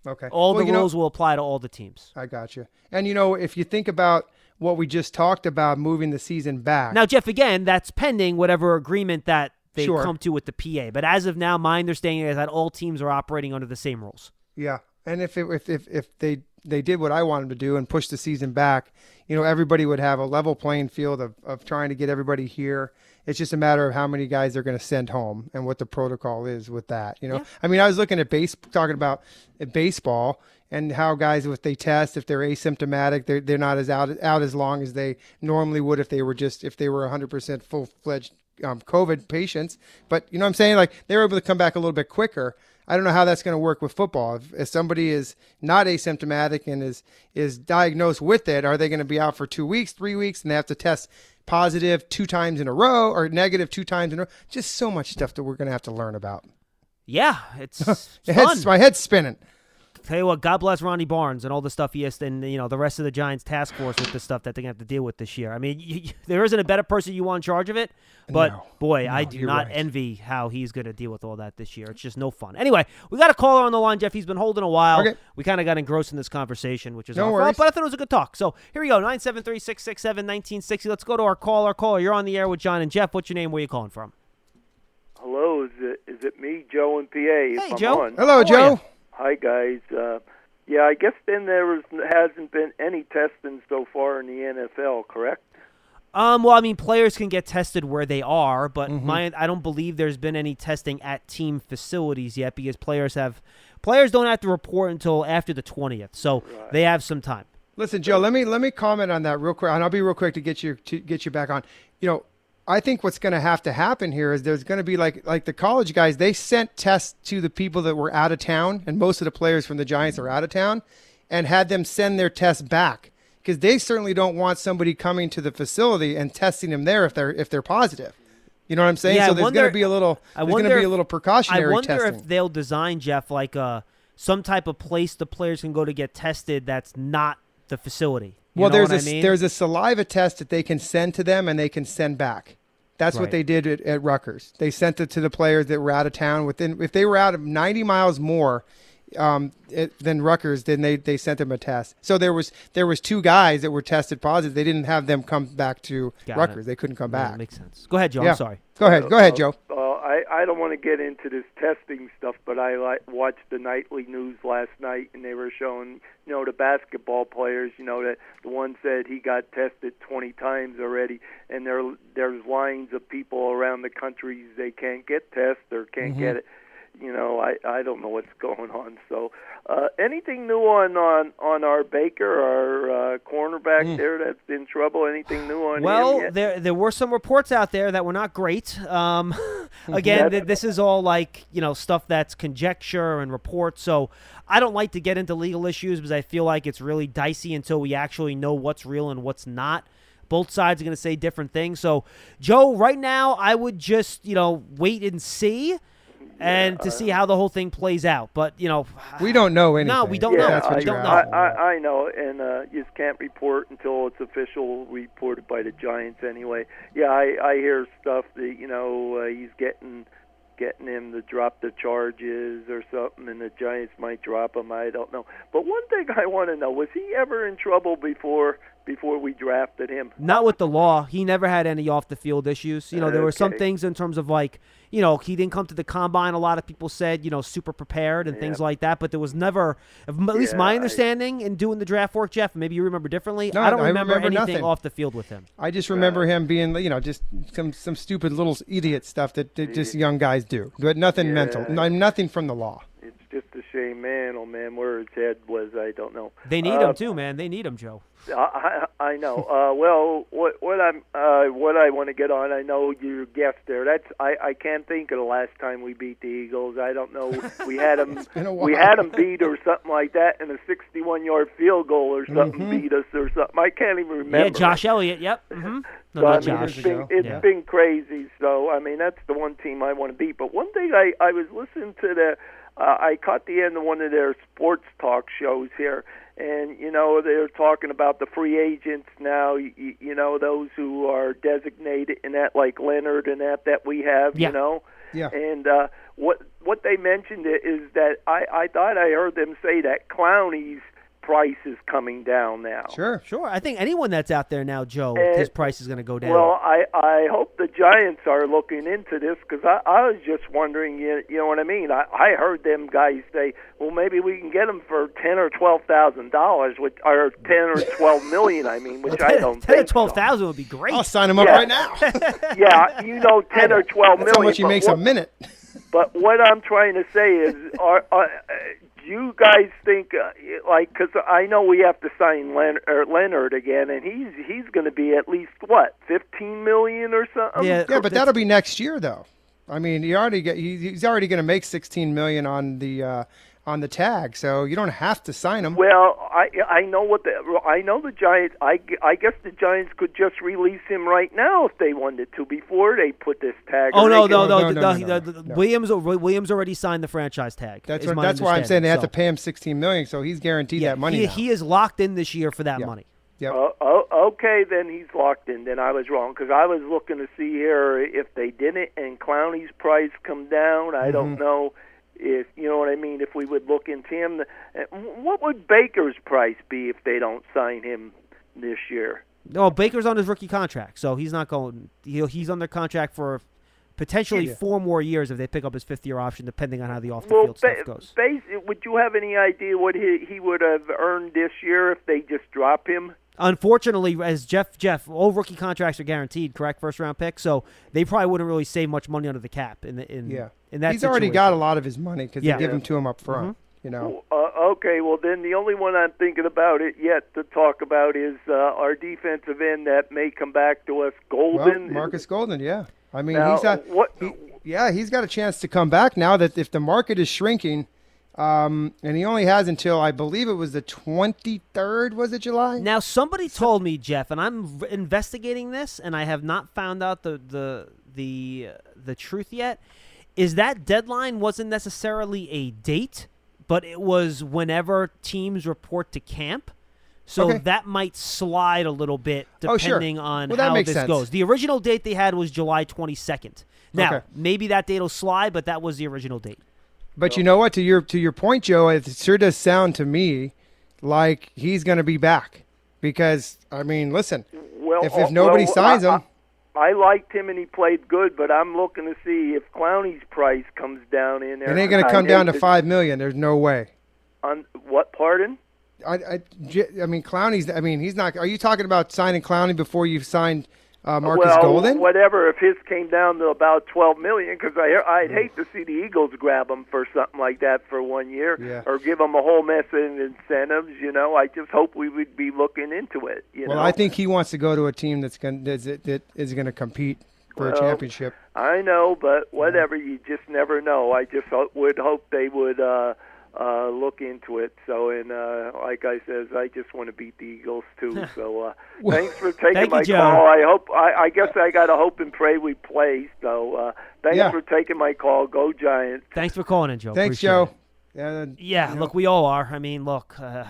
okay. All Well, the you know- rules will apply to all the teams. I got you. And you know, if you think about what we just talked about, moving the season back. Now, Jeff, again, that's pending whatever agreement that they Sure. come to with the PA. But as of now, my understanding is that all teams are operating under the same rules. Yeah, and if it, if if if they they did what I wanted to do and push the season back, you know, everybody would have a level playing field of of trying to get everybody here. It's just a matter of how many guys they're going to send home and what the protocol is with that. You know, Yeah. I mean, I was looking at base talking about uh, baseball and how guys if they test if they're asymptomatic they're, they're not as out out as long as they normally would if they were just if they were 100% full fledged um, COVID patients. But you know what I'm saying? Like they were able to come back a little bit quicker. I don't know how that's going to work with football. If, if somebody is not asymptomatic and is is diagnosed with it, are they going to be out for two weeks, three weeks, and they have to test positive two times in a row or negative two times in a row? Just so much stuff that we're going to have to learn about. Yeah, it's head's, my head's spinning. Tell you what, God bless Ronnie Barnes and all the stuff he has, and you know the rest of the Giants task force with the stuff that they're gonna have to deal with this year. I mean, you, you- there isn't a better person you want in charge of it, but No. boy, I do not right. envy how he's gonna deal with all that this year. It's just no fun. Anyway, we got a caller on the line, Jeff. He's been holding a while. Okay. We kind of got engrossed in this conversation, which is No our fault, but I thought it was a good talk. So here we go, nine seven three six six seven nineteen sixty. Let's go to our caller. Caller, you're on the air with John and Jeff. What's your name? Where you calling from? Hello, is it is it me, Joe in PA? Hey, Joe. on? Hello, Joe. Ya? Hi guys. Uh, yeah, I guess then there was, hasn't been any testing so far in the NFL, correct? Um, well, I mean, players can get tested where they are, but Mm-hmm. my I don't believe there's been any testing at team facilities yet because players have players don't have to report until after the twentieth, so they have some time. Listen, Joe, let me let me comment on that real quick, and I'll be real quick to get you to get you back on. You know, I think what's going to have to happen here is there's going to be like like the college guys. They sent tests to the people that were out of town, and most of the players from the Giants are out of town, and had them send their tests back because they certainly don't want somebody coming to the facility and testing them there if they're if they're positive. You know what I'm saying? Yeah, I so there's going to be a little I there's going to wonder be a little precautionary I wonder testing. if they'll design Jeff like uh some type of place the players can go to get tested that's not the facility. You well, there's a I mean? there's a saliva test that they can send to them and they can send back. That's Right. what they did at, at Rutgers. They sent it to the players that were out of town within if they were out of 90 miles more um, it, than Rutgers, then they, they sent them a test. So there was there was two guys that were tested positive. They didn't have them come back to Got Rutgers. it. They couldn't come Yeah, back. makes sense. Go ahead, Joe. Yeah. I'm sorry. Go ahead, go ahead, Joe. Uh, I I don't want to get into this testing stuff, but I like watched the nightly news last night, and they were showing you know the basketball players. You know that the one said he got tested 20 times already, and there there's lines of people around the country they can't get tests or can't get it. You know, I I don't know what's going on. So, uh, anything new on on on our Baker, our uh, cornerback there that's in trouble? Anything new on Well, there there were some reports out there that were not great. Um, again, That's- th- this is all like you know stuff that's conjecture and reports. So I don't like to get into legal issues because I feel like it's really dicey until we actually know what's real and what's not. Both sides are going to say different things. So, Joe, right now, I would just you know wait and see, and to see how the whole thing plays out. But you know, We don't know anything. No, we don't if know. That's I, what I don't know. asking. I, I know, and uh, you just can't report until it's official reported by the Giants anyway. Yeah, I, I hear stuff that you know uh, he's getting getting him to drop the charges or something, and the Giants might drop him. I don't know. But one thing I want to know: was he ever in trouble before? Before we drafted him, Not with the law. He never had any off the field issues. You know, there were some things in terms of like, you know, he didn't come to the combine. A lot of people said, you know, super prepared and things like that. But there was never, at least my Yeah, I- understanding in doing the draft work, Jeff. Maybe you remember differently. No, I don't I remember, remember anything nothing. off the field with him. I just remember him being, you know, just some some stupid little idiot stuff that, that just young guys do, but nothing mental, Yeah. no, nothing from the law. Man. Oh man, where his head was, I don't know. They need Uh, him too, man. They need him, Joe. I, I I know. Uh, well, what what I'm uh, what I want to get on. I know your guest there. That's I I can't think of the last time we beat the Eagles. I don't know. We had them. we had them beat or something like that, and a 61 yard field goal or something Mm-hmm. beat us or something. I can't even remember. Yeah, Josh Elliott. Yep. hmm No, So, not I mean, Josh. it's been it's Yeah. been crazy. So I mean, that's the one team I want to beat. But one thing I I was listening to the uh, I caught the end of one of their sports talk shows here, and you know they're talking about the free agents now. You, you know those who are designated and that like Leonard and that that we have. Yeah. You know. Yeah. And uh, what what they mentioned i- is that I I thought I heard them say that Clowney's price is coming down now. Sure. Sure. I think anyone that's out there now, Joe, Uh, his price is going to go down. Well, I I hope the Giants are looking into this because I I was just wondering, you, you know what I mean? I I heard them guys say, well, maybe we can get them for ten or twelve thousand dollars, which or ten or twelve million. I mean, which I don't ten or think so. twelve thousand would be great. I'll sign him up Yeah. right now. Yeah, you know, ten or twelve That's million. how much he makes what, a minute. But what I'm trying to say is, are, are uh, do you guys think uh, like because I know we have to sign Len- or Leonard again, and he's he's going to be at least what fifteen million or something. Yeah. Yeah, but that'll be next year, though. I mean, he already get he, he's already going to make 16 million on the uh, on the tag, so you don't have to sign him. Well, I I know what the I know the Giants. I, I guess the Giants could just release him right now if they wanted to before they put this tag. Oh or no, no, no, No, no, no, no, no. Williams. Williams already signed the franchise tag. That's is what, that's why I'm saying they have to pay him 16 million, so he's guaranteed yeah, that money. He, now. he is locked in this year for that Yeah. money. Yep. Oh, oh, okay, then he's locked in. Then I was wrong because I was looking to see here if they didn't and Clowney's price come down. I don't Mm-hmm. know if you know what I mean. If we would look into him, Uh, what would Baker's price be if they don't sign him this year? No, Baker's on his rookie contract, so he's not going. He'll, he's under contract for potentially Yeah. four more years if they pick up his fifth year option, depending on how the off the Well, field stuff ba- goes. bas- would you have any idea what he he would have earned this year if they just drop him? Unfortunately, as Jeff Jeff, all rookie contracts are guaranteed, correct? First round pick, so they probably wouldn't really save much money under the cap in the, in yeah. in that. he's already got a lot of his money because Yeah. they give him to him up front. You know. Uh, okay, well then the only one I'm thinking about it yet to talk about is uh, our defensive end that may come back to us, Well, Golden. Marcus Golden, yeah. I mean, Now, he's got what? he, yeah, he's got a chance to come back now that if the market is shrinking, um, and he only has until I believe it was the 23rd, was it July? Now, somebody told me, Jeff, and I'm investigating this, and I have not found out the the the uh, the truth yet. Is that deadline wasn't necessarily a date, but it was whenever teams report to camp. So Okay. that might slide a little bit Oh, sure. depending on Well, how this sense. goes. The original date they had was July 22nd. Now, Okay. maybe that date will slide, but that was the original date. But you know what? To your to your point, Joe, it sure does sound to me like he's going to be back because I mean, listen, well, if uh, if nobody well, signs I, him, I, I liked him and he played good, but I'm looking to see if Clowney's price comes down in there. it ain't going to come down to five million. There's no way. On what? Pardon? I, I, I mean, Clowney's. I mean, he's not. Are you talking about signing Clowney before you've signed uh, Marcus well, Golden? whatever. If his came down to about twelve million, because I I'd hate to see the Eagles grab him for something like that for one year, Yeah. or give him a whole mess of incentives. You know, I just hope we would be looking into it. You Well, know? I think he wants to go to a team that's going that's, that is going to compete for a championship. I know, but whatever. You just never know. I just would hope they would uh, uh, look into it. So, and uh, like I says, I just want to beat the Eagles too. So, uh, thanks for taking Thank my Joe. call. I hope. I, I guess I got to hope and pray we play. So, uh, thanks Yeah. for taking my call. Go Giants. Thanks for calling in, Joe. Thanks, Appreciate Joe. it. Yeah, Yeah, you know. look, we all are. I mean, look, uh,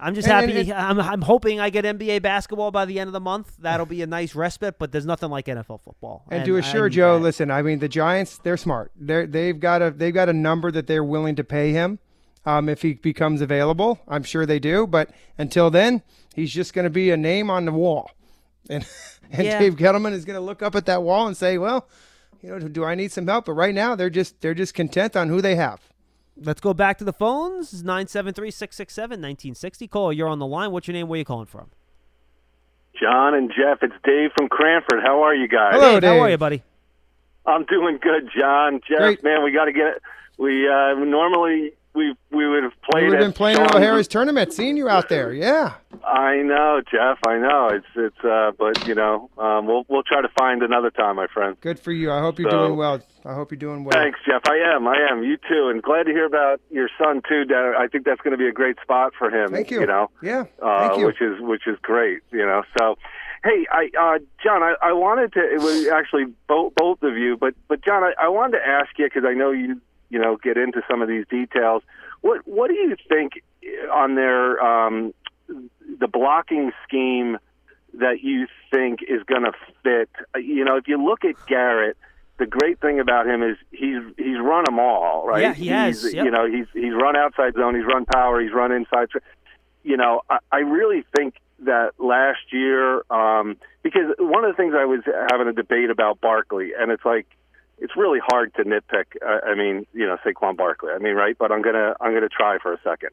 I'm just And- happy. and- I'm, I'm hoping I get NBA basketball by the end of the month. That'll be a nice respite, but there's nothing like NFL football. And, to assure Joe, that. listen, I mean the Giants, they're smart. They're they've got a they've got a number that they're willing to pay him um, if he becomes available. I'm sure they do, but until then, he's just going to be a name on the wall. And and Yeah. Dave Gettleman is going to look up at that wall and say, "Well, you know, do I need some help?" But right now, they're just they're just content on who they have. Let's go back to the phones. 973-667-1960. Call, you're on the line. What's your name? Where are you calling from? John and Jeff, it's Dave from Cranford. How are you guys? Hello, Dave, how are you, buddy? I'm doing good, John. Jeff, Great. man, we got to get. We uh, normally we we would have played. We've been playing in Shaun's- O'Hara's tournament, seeing you out there. Yeah, I know, Jeff. I know. It's it's. Uh, but you know, um, we'll we'll try to find another time, my friend. good for you. I hope you're So- doing well. I hope you're doing well. Thanks, Jeff. I am. I am. You too, and glad to hear about your son too. Dad. I think that's going to be a great spot for him. Thank you. You know. Yeah, uh, thank you. which is which is great, you know. So, hey, I uh, John, I, I wanted to. It was actually both both of you, but but John, I, I wanted to ask you because I know you you know get into some of these details. What what do you think on their um, the blocking scheme that you think is going to fit? You know, if you look at Garrett. The great thing about him is he's he's run them all, right? Yeah, he has, He's, yep. You know, he's he's run outside zone, he's run power, he's run inside you know, I, I really think that last year, um, because one of the things I was having a debate about Barkley, and it's like, it's really hard to nitpick. Uh, I mean, you know, Saquon Barkley. I mean, right? But I'm gonna I'm gonna try for a second,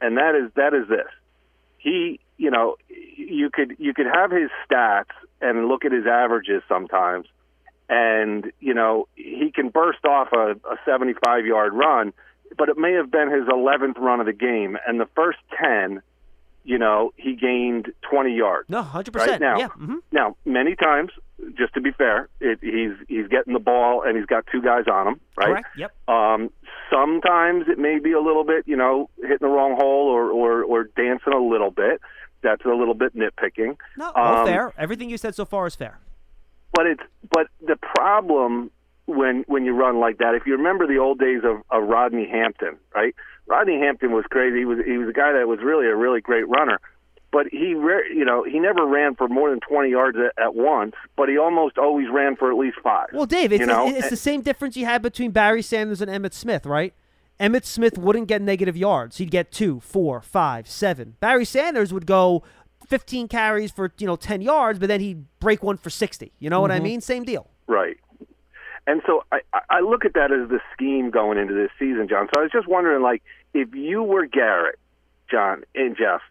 and that is that is this. He, you know, you could you could have his stats and look at his averages sometimes, and you know he can burst off a, a 75 yard run, but it may have been his 11th run of the game, and the first 10, you know, he gained 20 yards. No, 100%. Right now, Yeah. hmm now many times, just to be fair, it, he's he's getting the ball and he's got two guys on him, right? Correct. Yep. Um, sometimes it may be a little bit, you know, hitting the wrong hole or, or, or dancing a little bit. That's a little bit nitpicking. No, all Um, fair. Everything you said so far is fair. But it's but the problem when when you run like that, if you remember the old days of, of Rodney Hampton, right? Rodney Hampton was crazy. He was he was a guy that was really a really great runner, but he you know he never ran for more than twenty yards at, at once. But he almost always ran for at least five. Well, Dave, it's, you know? it's the same difference you had between Barry Sanders and Emmitt Smith, right? Emmitt Smith wouldn't get negative yards. He'd get two, four, five, seven. Barry Sanders would go 15 carries for, you know, 10 yards, but then he'd break one for 60. You know what I mm-hmm. mean? Same deal. Right. And so I, I look at that as the scheme going into this season, John. So I was just wondering, like, if you were Garrett, John, and Jeff,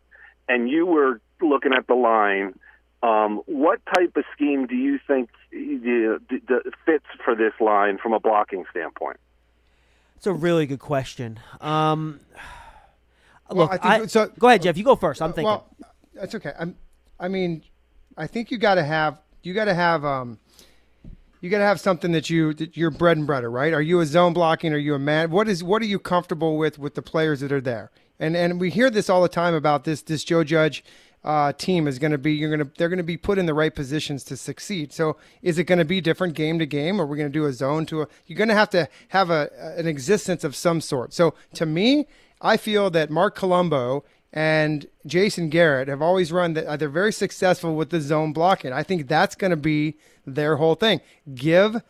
and you were looking at the line, um, what type of scheme do you think the, the, the fits for this line from a blocking standpoint? It's a really good question. Um, Well, look, I think- I- so- go ahead, Jeff. You go first. I'm thinking. Well, that's okay. I'm, I mean, I think you got to have you got to have um, you got to have something that you that you're bread and butter, right? Are you a zone blocking? Are you a man? What is what are you comfortable with with the players that are there? And and we hear this all the time about this this Joe Judge uh, team is going to be you're going to they're going to be put in the right positions to succeed. So is it going to be different game to game? Or are we going to do a zone to a? You're going to have to have a an existence of some sort. So to me, I feel that Marc Colombo and Jason Garrett have always run that they're very successful with the zone blocking. I think that's going to be their whole thing. Give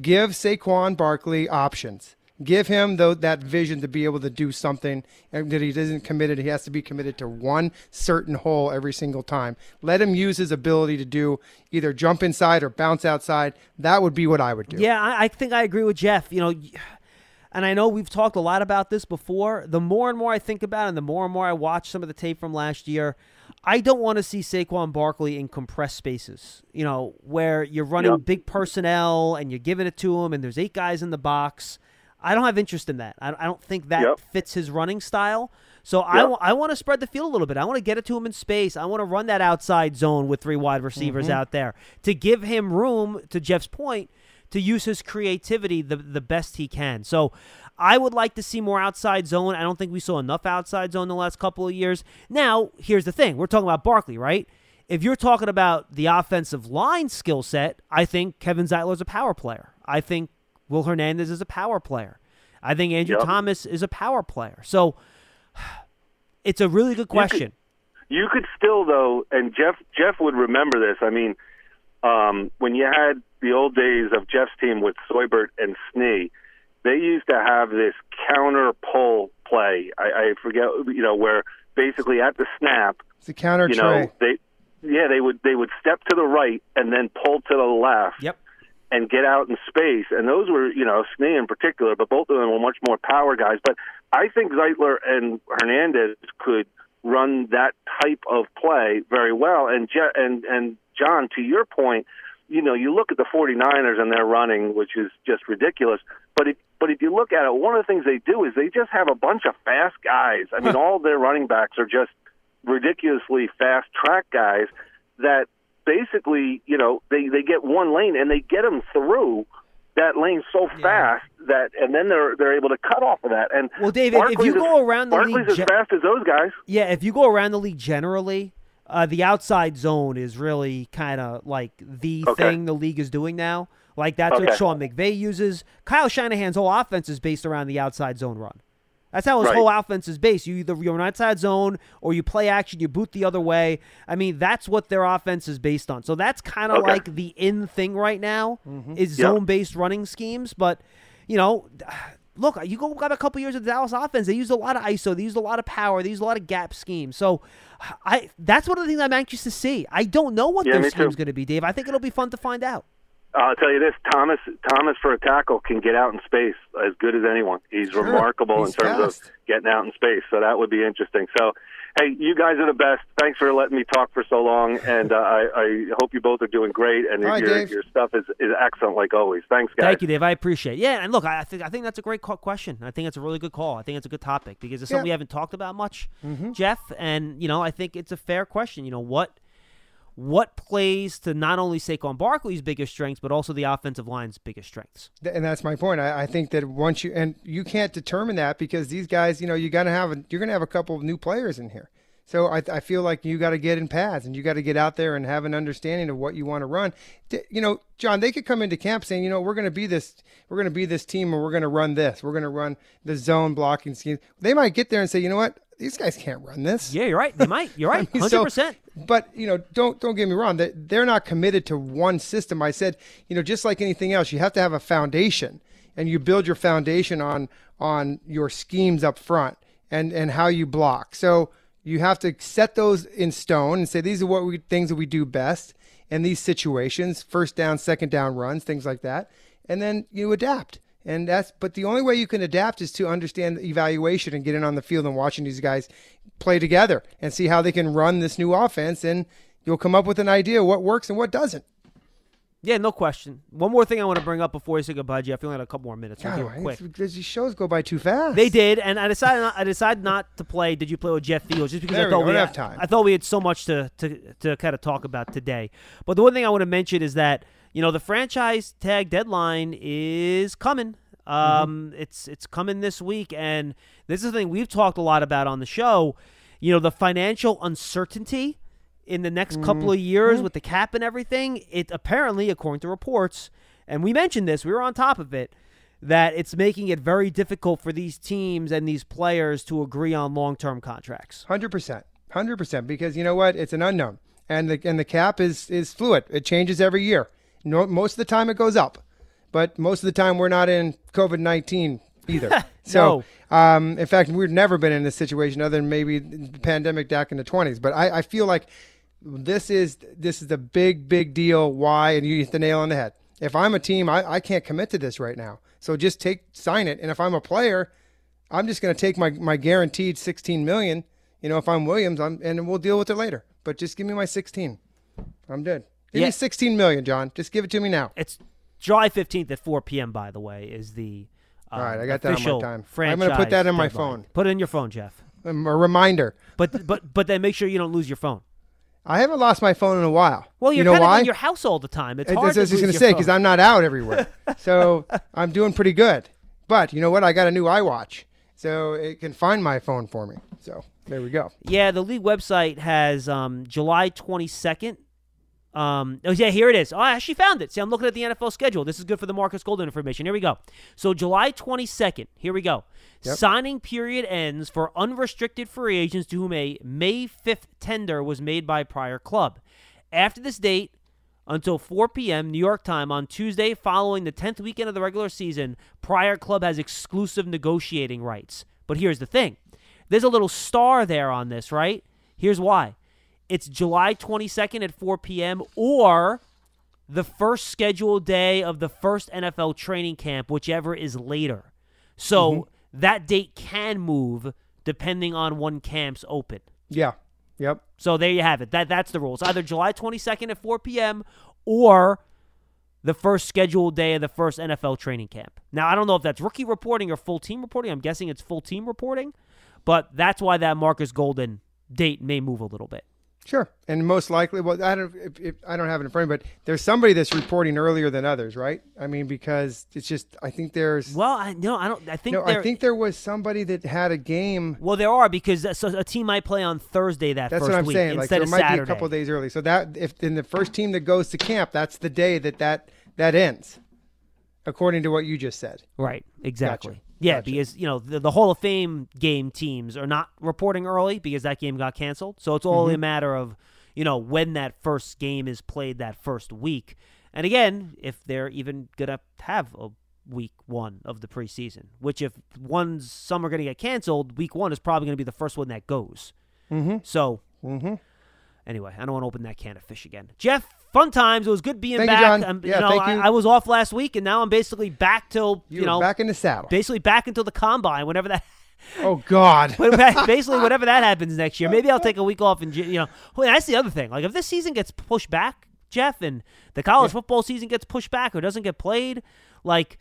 give Saquon Barkley options. Give him though that vision to be able to do something and that he isn't committed. He has to be committed to one certain hole every single time. Let him use his ability to do either jump inside or bounce outside. That would be what I would do. Yeah, I, I think I agree with Jeff. You know, and I know we've talked a lot about this before. The more and more I think about it, and the more and more I watch some of the tape from last year, I don't want to see Saquon Barkley in compressed spaces. You know, where you're running Yep. big personnel and you're giving it to him, and there's eight guys in the box. I don't have interest in that. I, I don't think that Yep. fits his running style. So I, Yep. I want to spread the field a little bit. I want to get it to him in space. I want to run that outside zone with three wide receivers Mm-hmm. out there to give him room, to Jeff's point, to use his creativity the, the best he can. So I would like to see more outside zone. I don't think we saw enough outside zone the last couple of years. Now, here's the thing we're talking about Barkley, right? If you're talking about the offensive line skill set, I think Kevin Zeitler is a power player. I think Will Hernandez is a power player. I think Andrew Yep. Thomas is a power player. So It's a really good question. You could still though, and Jeff Jeff would remember this. I mean, um, when you had the old days of Jeff's team with Seubert and Snee, they used to have this counter pull play. I, I forget, you know, where basically at the snap, It's a counter you trey. know, they yeah they would they would step to the right and then pull to the left Yep. and get out in space. And those were, you know, Snee in particular, but both of them were much more power guys. But I think Zeitler and Hernandez could run that type of play very well. And Je- and and John, to your point, you know, you look at the 49ers and their running, which is just ridiculous. But if but if you look at it, one of the things they do is they just have a bunch of fast guys. I mean, all their running backs are just ridiculously fast track guys that basically, you know, they they get one lane and they get them through that lane so fast that, and then they're they're able to cut off of that. And Well, Dave, if- if you go around the Barkley's league as fast as those guys. Yeah, if you go around the league generally, uh, the outside zone is really kind of like the Okay. thing the league is doing now. Like that's what Sean McVay uses. Kyle Shanahan's whole offense is based around the outside zone run. That's how his Right. whole offense is based. You either you're an outside zone or you play action, you boot the other way. I mean, that's what their offense is based on. So that's kind of Okay. like the in thing right now mm-hmm. is Yep. zone based running schemes. But you know, look, you go got a couple years of the Dallas offense. They used a lot of ISO. They used a lot of power. They used a lot of gap schemes. So, I that's one of the things I'm anxious to see. I don't know what Yeah, their me too. scheme's going to be, Dave. I think it'll be fun to find out. I'll tell you this: Thomas Thomas for a tackle can get out in space as good as anyone. He's Sure. remarkable He's in terms fast. of getting out in space. So that would be interesting. So, hey, you guys are the best. Thanks for letting me talk for so long, and uh, I, I hope you both are doing great. And All right, your Dave. your stuff is, is excellent, like always. Thanks, guys. Thank you, Dave. I appreciate. it. Yeah, and look, I I think I think that's a great co- question. I think it's a really good call. I think it's a good topic because it's something we haven't talked about much, Jeff. And you know, I think it's a fair question. You know, what what plays to not only Saquon Barkley's biggest strengths, but also the offensive line's biggest strengths. And that's my point. I, I think that once you and you can't determine that because these guys, you know, you got to have a, you're going to have a couple of new players in here. So I, I feel like you got to get in pads and you got to get out there and have an understanding of what you want to run. You know, John, they could come into camp saying, you know, we're going to be this, we're going to be this team, and we're going to run this. We're going to run the zone blocking scheme. They might get there and say, you know what, these guys can't run this. Yeah, you're right. They might. You're right. I mean, Hundred so- percent. But you know, don't don't get me wrong. That they're not committed to one system. I said, you know, just like anything else, you have to have a foundation, and you build your foundation on on your schemes up front and and how you block. So you have to set those in stone and say these are what we things that we do best in these situations, first down, second down runs, things like that, and then you adapt. And that's but the only way you can adapt is to understand the evaluation and get in on the field and watching these guys play together and see how they can run this new offense and you'll come up with an idea what works and what doesn't. Yeah, no question. One more thing I want to bring up before we say goodbye, Jeff. We only got a couple more minutes. We'll God, quick. these shows go by too fast. They did, and I decided not, I decided not to play. Did you play with Jeff Fields? Just because There I thought. We had, have time. I thought we had so much to, to to kind of talk about today. But the one thing I want to mention is that you know the franchise tag deadline is coming. Um, it's it's coming this week, and this is the thing we've talked a lot about on the show. You know the financial uncertainty in the next couple of years with the cap and everything. It apparently, according to reports, and we mentioned this, we were on top of it that it's making it very difficult for these teams and these players to agree on long-term contracts. Hundred percent, hundred percent. Because you know what, it's an unknown, and the and the cap is is fluid. It changes every year. No, most of the time it goes up, but most of the time we're not in COVID nineteen either. so, um, in fact, we've never been in this situation other than maybe the pandemic back in the twenties. But I, I feel like this is this is the big big deal. Why? And you hit the nail on the head. If I'm a team, I, I can't commit to this right now. So just take sign it. And if I'm a player, I'm just going to take my, my guaranteed 16 million. You know, if I'm Williams, I'm and we'll deal with it later. But just give me my 16. I'm good. Give Yeah. me 16 million, John. Just give it to me now. It's July 15th at 4 p.m. By the way, is the um, All right, I got that on my time. I'm gonna put that in my deadline. phone. Put it in your phone, Jeff. Um, a reminder. But but but then make sure you don't lose your phone. I haven't lost my phone in a while. Well, you're you know kind of why? in your house all the time. It's That's hard what I was just going to say because I'm not out everywhere. so I'm doing pretty good. But you know what? I got a new iWatch, so it can find my phone for me. So there we go. Yeah, the league website has um, July 22nd Um, oh yeah, here it is. Oh, I actually found it. See, I'm looking at the NFL schedule. This is good for the Marcus Golden information. Here we go. So July 22nd. Here we go. Yep. Signing period ends for unrestricted free agents to whom a May 5th tender was made by prior club. After this date, until 4 p.m. New York time on Tuesday following the 10th weekend of the regular season, prior club has exclusive negotiating rights. But here's the thing there's a little star there on this, right? Here's why it's July 22nd at 4 p.m. or the first scheduled day of the first NFL training camp, whichever is later. So Mm-hmm. that date can move depending on when camps open. Yeah. Yep. So there you have it. That that's the rules. Either July 22nd at 4 p.m. or the first scheduled day of the first NFL training camp. Now I don't know if that's rookie reporting or full team reporting. I'm guessing it's full team reporting, but that's why that Marcus Golden date may move a little bit. Sure. And most likely, well, I don't, if, if, I don't have it in front of me, but there's somebody that's reporting earlier than others, right? I mean, because it's just, I think there's, Well, I no, I don't. I think no, there, I think there was somebody that had a game. Well, there are because a, so a team might play on Thursday that That's first what I'm week saying. Like, instead there of might Saturday. be a couple days early. So that, if in the first team that goes to camp, that's the day that that, that ends, according to what you just said. Right, exactly. Gotcha. Yeah, Gotcha. because you know the, the Hall of Fame game teams are not reporting early because that game got canceled. So it's Mm-hmm. only a matter of you know when that first game is played that first week. And again, if they're even gonna have a week one of the preseason, which if one's some are gonna get canceled, week one is probably gonna be the first one that goes. Mm-hmm. So Mm-hmm. Anyway, I don't want to open that can of fish again. Jeff, fun times. It was good being Thank you, back. John. Um, I'm- Yeah, you know, thank I, you. I was off last week, and now I'm basically back till You, you, know, back in the saddle. basically back until the combine, whenever that. Oh God. basically, whatever that happens next year. Maybe I'll take a week off and you know. That's the other thing. Like if this season gets pushed back, Jeff, and the college football season gets pushed back or doesn't get played, like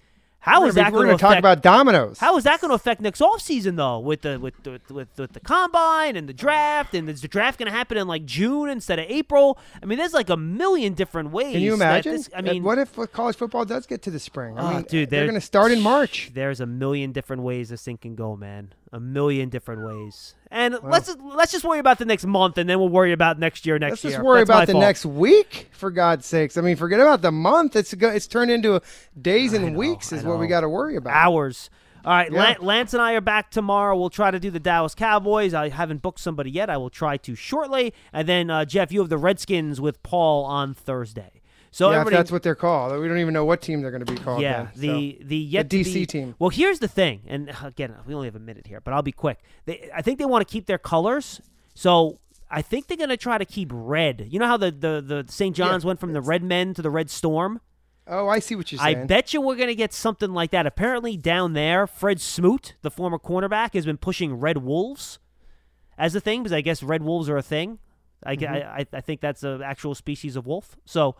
how We're is that going to talk affect? about dominoes. How is that going to affect next offseason, though, with the with the with, with the combine and the draft, and is the draft going to happen in like June instead of April? I mean, there's like a million different ways. Can you that imagine? this- I Uh, mean, what if college football does get to the spring? I Oh, mean, dude, they're there- going to start in March. There's a million different ways this thing can go, man. A million different ways. And let's just, let's just worry about the next month, and then we'll worry about next year. Next Let's year. just worry That's about the fault. next week, for God's sakes. I mean, forget about the month. It's it's turned into days and know, weeks is what we got to worry about. hours. All right, Yeah. Lance and I are back tomorrow. We'll try to do the Dallas Cowboys. I haven't booked somebody yet. I will try to shortly. And then uh, Jeff, you have the Redskins with Paul on Thursday. So yeah, that's what they're called. We don't even know what team they're going to be called. yeah, then, the so. the yet The DC be- team. Well, here's the thing, and again, we only have a minute here, but I'll be quick. They, I think they want to keep their colors, so I think they're going to try to keep red. You know how the the, the St. John's went from the Red Men to the Red Storm. oh, I see what you're saying. I bet you we're going to get something like that. Apparently, down there, Fred Smoot, the former cornerback, has been pushing Red Wolves as a thing because I guess Red Wolves are a thing. I, Mm-hmm. I, I think that's an actual species of wolf. So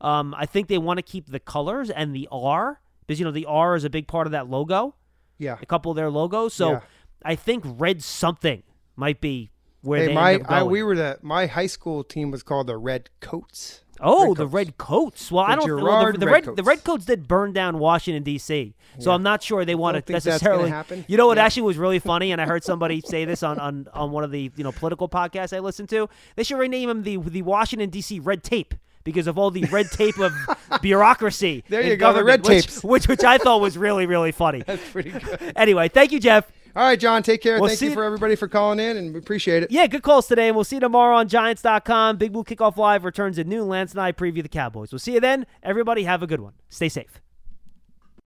um, I think they want to keep the colors and the R because, you know, the R is a big part of that logo, yeah. a couple of their logos. So Yeah. I think red something might be where Hey, they my I, we were the my high school team was called the Red Coats. Oh, Red the Coats. red coats. Well, I The don't. Well, the, the Red red Coats. the red coats did burn down Washington D.C. So Yeah. I'm not sure they want to think that's gonna necessarily. happen. You know what Yeah. actually was really funny, and I heard somebody say this on, on, on one of the you know political podcasts I listened to. They should rename him the the Washington D.C. Red Tape because of all the red tape of bureaucracy. There you go, the red which- tapes. which which I thought was really really funny. That's pretty good. Anyway, thank you, Jeff. All right, John, take care. We'll Thank you- for everybody for calling in, and we appreciate it. Yeah, good calls today, and we'll see you tomorrow on Giants.com. Big Blue Kickoff Live returns at noon. Lance and I preview the Cowboys. We'll see you then. Everybody have a good one. Stay safe.